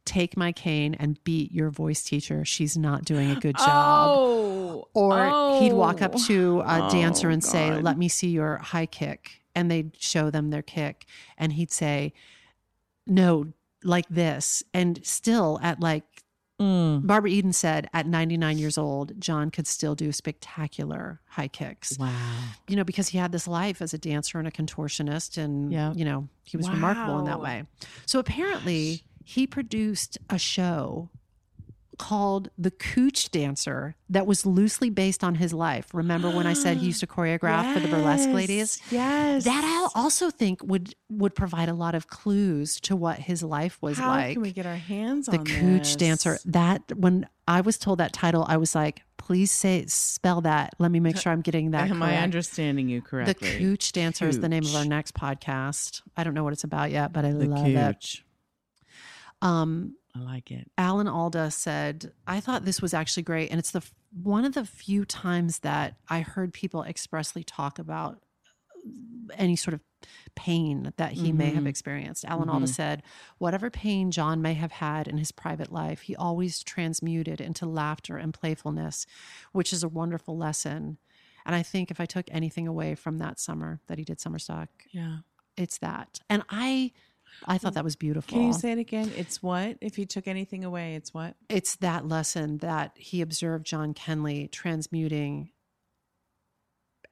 Speaker 1: "Take my cane and beat your voice teacher. She's not doing a good job."
Speaker 3: Oh,
Speaker 1: Or he'd walk up
Speaker 3: oh.
Speaker 1: to a dancer
Speaker 3: Oh,
Speaker 1: and say, Let me see your high kick. And they'd show them their kick. And he'd say, No, like this. And still, at like,
Speaker 3: Mm.
Speaker 1: Barbara Eden said, at 99 years old, John could still do spectacular high kicks.
Speaker 3: Wow.
Speaker 1: You know, because he had this life as a dancer and a contortionist. And,
Speaker 3: Yeah.
Speaker 1: you know, he was remarkable in that way. So apparently, he produced a show called The Cooch Dancer that was loosely based on his life. Remember when I said he used to choreograph for the burlesque ladies?
Speaker 3: Yes.
Speaker 1: That I also think would would provide a lot of clues to what his life was
Speaker 3: How
Speaker 1: like.
Speaker 3: can we get our hands
Speaker 1: the
Speaker 3: on the
Speaker 1: Cooch
Speaker 3: this?
Speaker 1: Dancer. That when I was told that title, I was like, please say spell that. Let me make sure I'm getting that
Speaker 3: Am I understanding you correctly? the?
Speaker 1: Cooch Dancer is the name of our next podcast. I don't know what it's about yet, but I
Speaker 3: The
Speaker 1: love it. Um,
Speaker 3: I like it.
Speaker 1: Alan Alda said, I thought this was actually great. And it's the one of the few times that I heard people expressly talk about any sort of pain that he may have
Speaker 3: Mhm.
Speaker 1: experienced. Alan Alda
Speaker 3: Mhm.
Speaker 1: said, whatever pain John may have had in his private life, he always transmuted into laughter and playfulness, which is a wonderful lesson. And I think if I took anything away from that summer that he did summer stock,
Speaker 3: Yeah.
Speaker 1: it's that. And I I thought that was beautiful.
Speaker 3: Can you say it again? It's what? If he took anything away, it's what?
Speaker 1: it's that lesson that he observed John Kenley transmuting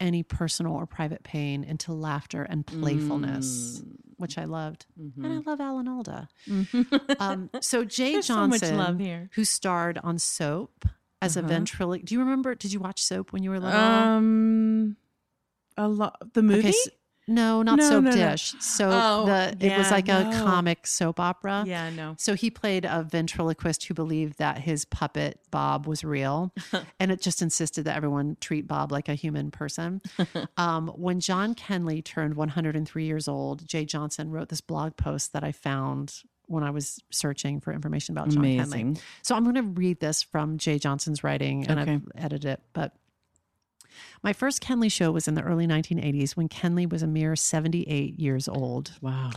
Speaker 1: any personal or private pain into laughter and playfulness, which I loved. And I love Alan Alda.
Speaker 3: Mhm.
Speaker 1: Um, so Jay
Speaker 3: so
Speaker 1: Johnson,
Speaker 3: here.
Speaker 1: who starred on Soap as
Speaker 3: Uh-huh.
Speaker 1: a ventriloquist. Do you remember? Did you watch Soap when you were little?
Speaker 3: Um, a lot. The movie.
Speaker 1: Okay, s- no, not
Speaker 3: No,
Speaker 1: Soap
Speaker 3: no, no.
Speaker 1: Dish. So
Speaker 3: Oh,
Speaker 1: the it was
Speaker 3: yeah,
Speaker 1: like a comic soap opera.
Speaker 3: yeah. No.
Speaker 1: So he played a ventriloquist who believed that his puppet Bob was real, and it just insisted that everyone treat Bob like a human person. um, when John Kenley turned 103 years old, Jay Johnson wrote this blog post that I found when I was searching for information about John Kenley. So I'm going to read this from Jay Johnson's writing, and
Speaker 3: Okay.
Speaker 1: I've edited it, but. My first Kenley show was in the early 1980s when Kenley was a mere 78 years old.
Speaker 3: Wow.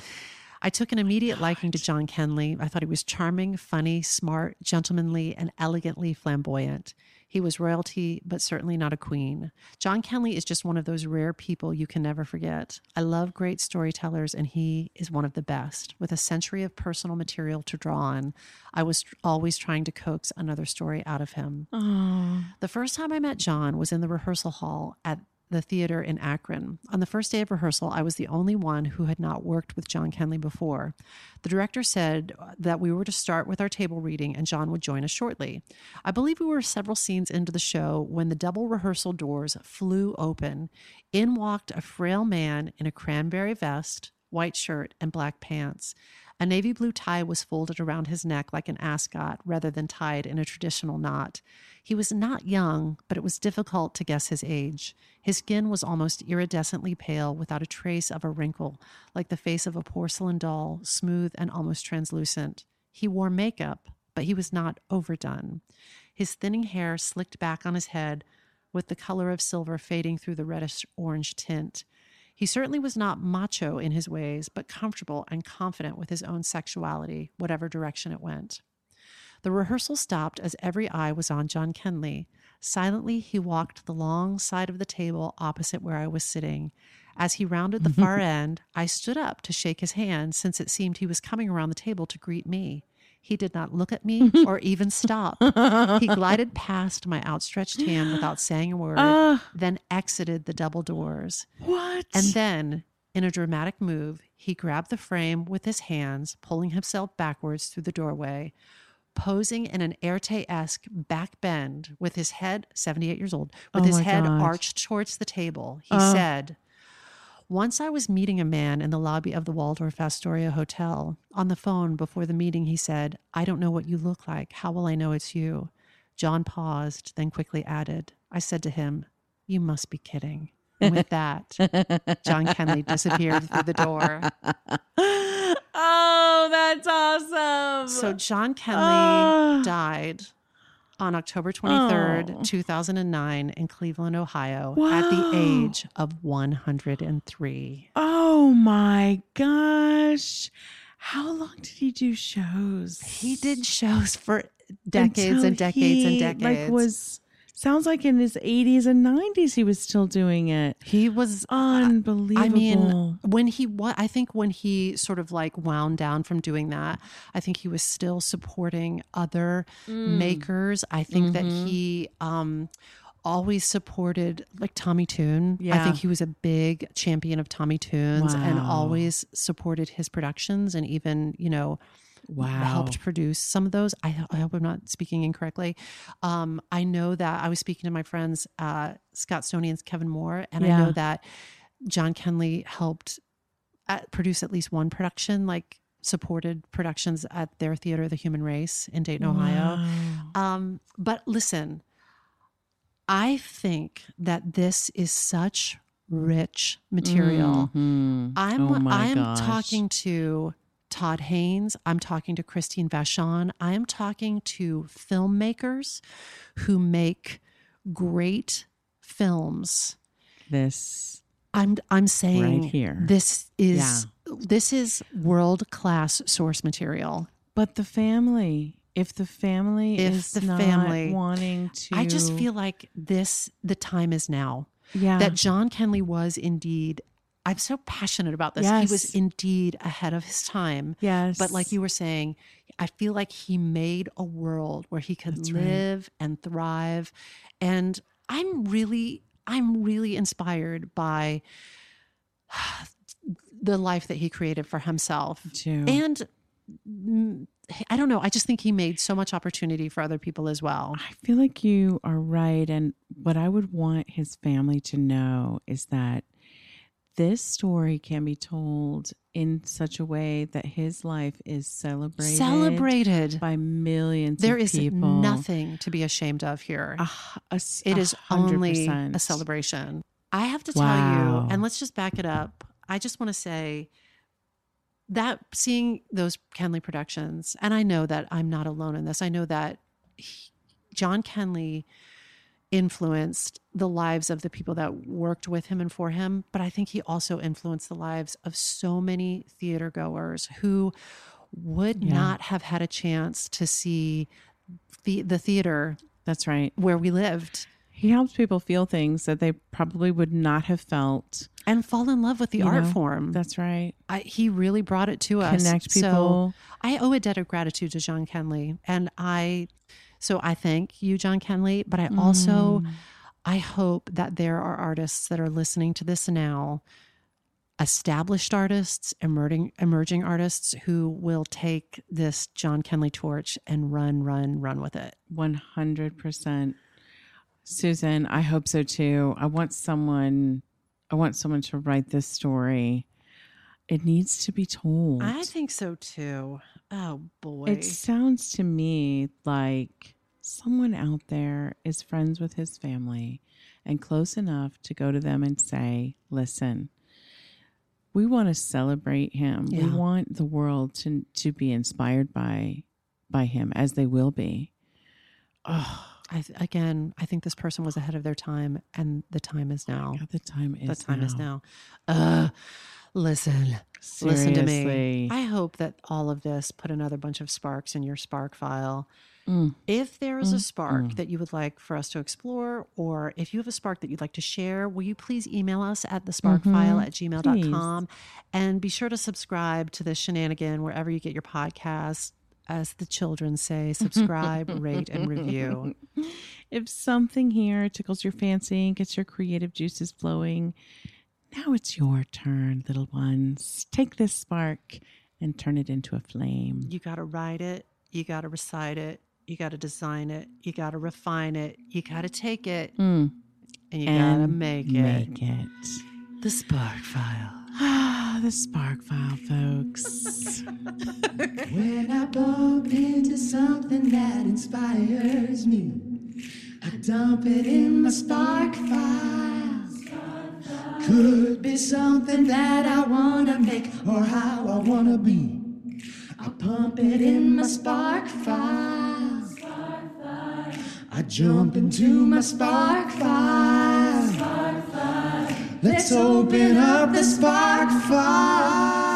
Speaker 1: I took an immediate liking to John Kenley. I thought he was charming, funny, smart, gentlemanly, and elegantly flamboyant. He was royalty, but certainly not a queen. John Kenley is just one of those rare people you can never forget. I love great storytellers, and he is one of the best. With a century of personal material to draw on, I was always trying to coax another story out of him.
Speaker 3: Oh.
Speaker 1: The first time I met John was in the rehearsal hall at the theater in Akron. On the first day of rehearsal, I was the only one who had not worked with John Kenley before. The director said that we were to start with our table reading and John would join us shortly. I believe we were several scenes into the show when the double rehearsal doors flew open. In walked a frail man in a cranberry vest, white shirt, and black pants. A navy blue tie was folded around his neck like an ascot rather than tied in a traditional knot. He was not young, but it was difficult to guess his age. His skin was almost iridescently pale without a trace of a wrinkle, like the face of a porcelain doll, smooth and almost translucent. He wore makeup, but he was not overdone. His thinning hair slicked back on his head, with the color of silver fading through the reddish orange tint. He certainly was not macho in his ways, but comfortable and confident with his own sexuality, whatever direction it went. The rehearsal stopped as every eye was on John Kenley. Silently, he walked the long side of the table opposite where I was sitting. As he rounded the far end, I stood up to shake his hand since it seemed he was coming around the table to greet me. He did not look at me or even stop. He glided past my outstretched hand without saying a word,
Speaker 3: Ah,
Speaker 1: then exited the double doors.
Speaker 3: what?
Speaker 1: And then, in a dramatic move, he grabbed the frame with his hands, pulling himself backwards through the doorway. Posing in an Erté esque back bend with his head, 78 years old, with
Speaker 3: Oh
Speaker 1: his head
Speaker 3: God.
Speaker 1: arched towards the table, he
Speaker 3: Oh.
Speaker 1: said, Once I was meeting a man in the lobby of the Waldorf Astoria Hotel. On the phone before the meeting, he said, I don't know what you look like. How will I know it's you? John paused, then quickly added, I said to him, You must be kidding. And with that, John Kenley disappeared through the door.
Speaker 3: oh, that's awesome.
Speaker 1: So John Kenley
Speaker 3: Ah.
Speaker 1: died on October 23rd,
Speaker 3: Oh.
Speaker 1: 2009 in Cleveland, Ohio at the age of 103.
Speaker 3: oh my gosh. How long did he do shows?
Speaker 1: He did shows for decades
Speaker 3: Until
Speaker 1: and decades and decades.
Speaker 3: Like was sounds like in his 80s and 90s he was still doing it.
Speaker 1: he was
Speaker 3: Unbelievable.
Speaker 1: I mean, when he what I think when he sort of like wound down from doing that, I think he was still supporting other
Speaker 3: Mm.
Speaker 1: makers. I think that
Speaker 3: Mhm.
Speaker 1: he um always supported like Tommy Tune. I think he was a big champion of Tommy Tune's and always supported his productions and even, you know,
Speaker 3: wow.
Speaker 1: helped produce some of those. I, I hope I'm not speaking incorrectly. Um, I know that I was speaking to my friends, uh, Scott Stoney and Kevin Moore, and I know that John Kenley helped at, produce at least one production, like supported productions at their theater, The Human Race in Dayton, Ohio.
Speaker 3: Wow.
Speaker 1: Um, but listen, I think that this is such rich material.
Speaker 3: Mhm.
Speaker 1: I'm
Speaker 3: Oh
Speaker 1: I'm
Speaker 3: gosh.
Speaker 1: talking to Todd Haynes. I'm talking to Christine Vachon. I am talking to filmmakers who make great films.
Speaker 3: this
Speaker 1: I'm I'm saying
Speaker 3: Right here.
Speaker 1: this is this is world class source material.
Speaker 3: But the family, if the family
Speaker 1: If
Speaker 3: is
Speaker 1: the
Speaker 3: not
Speaker 1: family-
Speaker 3: wanting to,
Speaker 1: I just feel like this the time is now.
Speaker 3: yeah,
Speaker 1: that John Kenley was indeed. I'm so passionate about this. He was indeed ahead of his time.
Speaker 3: yes,
Speaker 1: But like you were saying, I feel like he made a world where he could
Speaker 3: That's right.
Speaker 1: live and thrive. And I'm really, I'm really inspired by the life that he created for himself.
Speaker 3: too.
Speaker 1: And I don't know, I just think he made so much opportunity for other people as well.
Speaker 3: I feel like you are right. And what I would want his family to know is that this story can be told in such a way that his life is celebrated,
Speaker 1: Celebrated.
Speaker 3: by millions
Speaker 1: There is
Speaker 3: people.
Speaker 1: nothing to be ashamed of here.
Speaker 3: Ah, a h- a
Speaker 1: It is
Speaker 3: hundred
Speaker 1: only a celebration. I have to tell
Speaker 3: Wow.
Speaker 1: you, and let's just back it up. I just want to say that seeing those Kenley productions, and I know that I'm not alone in this. I know that he- John Kenley influenced the lives of the people that worked with him and for him, but I think he also influenced the lives of so many theater goers who would
Speaker 3: Yeah.
Speaker 1: not have had a chance to see the the theater
Speaker 3: That's right.
Speaker 1: where we lived
Speaker 3: He helps people feel things that they probably would not have felt.
Speaker 1: and fall in love with the
Speaker 3: You
Speaker 1: art
Speaker 3: know,
Speaker 1: form.
Speaker 3: That's right.
Speaker 1: I, he really brought it to us.
Speaker 3: Connect
Speaker 1: So
Speaker 3: people.
Speaker 1: I owe a debt of gratitude to John Kenley, and I, so I thank you, John Kenley. But I also,
Speaker 3: Mm.
Speaker 4: I hope that there are artists that are listening to this now, established artists, emerging emerging artists who will take this John Kenley torch and run, run, run with it.
Speaker 3: 100%. Susan, I hope so too. I want someone I want someone to write this story. It needs to be told.
Speaker 4: I think so too. Oh boy.
Speaker 3: It sounds to me like someone out there is friends with his family and close enough to go to them and say, listen, we want to celebrate him. We want the world to to be inspired by by him as they will be. Oh,
Speaker 4: I th- again, I think this person was ahead of their time and the time is now.
Speaker 3: God, the time is
Speaker 4: the time is now. Uh listen. Listen to me.
Speaker 3: Seriously.
Speaker 4: I hope that all of this put another bunch of sparks in your spark file.
Speaker 3: Mm.
Speaker 4: If there is a
Speaker 3: Mm,
Speaker 4: spark
Speaker 3: mm.
Speaker 4: that you would like for us to explore, or if you have a spark that you'd like to share, will you please email us at the sparkfile
Speaker 3: Mhm,
Speaker 4: at gmail.com and be sure to subscribe to the shenanigan wherever you get your podcast. As the children say, subscribe, rate, and review.
Speaker 3: If something here tickles your fancy and gets your creative juices flowing, now it's your turn, little ones. Take this spark and turn it into a flame.
Speaker 4: You got to write it, you got to recite it, you got to design it, you got to refine it, you got to take it,
Speaker 3: Mm,
Speaker 4: and you got to make it.
Speaker 3: Make it.
Speaker 4: The spark file.
Speaker 3: Ah, the spark file, folks.
Speaker 5: When I bump into something that inspires me, I dump it in my spark file. Could be something that I wanna make or how I wanna be. I pump it in my spark file. I jump into my spark file. Let's open up the spark file.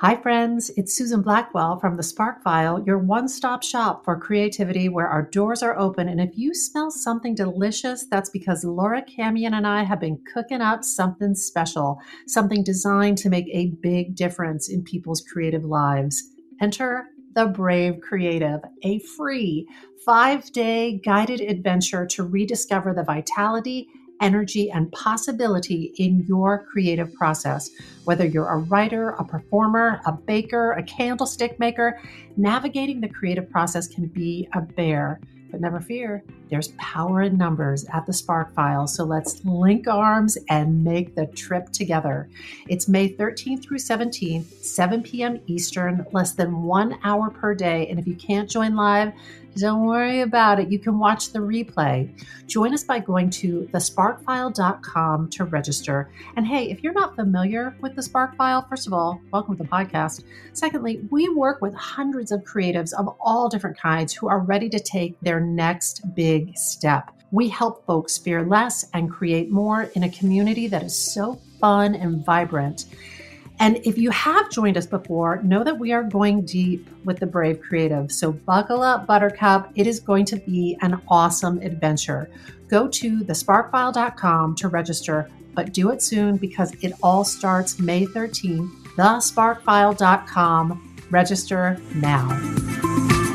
Speaker 1: Hi, friends. It's Susan Blackwell from the Spark File, your one stop shop for creativity where our doors are open. And if you smell something delicious, that's because Laura Camien and I have been cooking up something special, something designed to make a big difference in people's creative lives. Enter the Brave Creative, a free five day guided adventure to rediscover the vitality energy, and possibility in your creative process. Whether you're a writer, a performer, a baker, a candlestick maker, navigating the creative process can be a bear. But never fear, there's power in numbers at the Spark File. So let's link arms and make the trip together. It's May 13th through 17th, 7 p.m. Eastern, less than one hour per day. And if you can't join live, don't worry about it. You can watch the replay. Join us by going to thesparkfile.com to register. And hey, if you're not familiar with the Spark File, first of all, welcome to the podcast. Secondly, we work with hundreds of creatives of all different kinds who are ready to take their next big step. We help folks fear less and create more in a community that is so fun and vibrant. And if you have joined us before, know that we are going deep with the Brave Creative. So buckle up, Buttercup. It is going to be an awesome adventure. Go to thesparkfile.com to register, but do it soon because it all starts May 13th. Thesparkfile.com. Register now.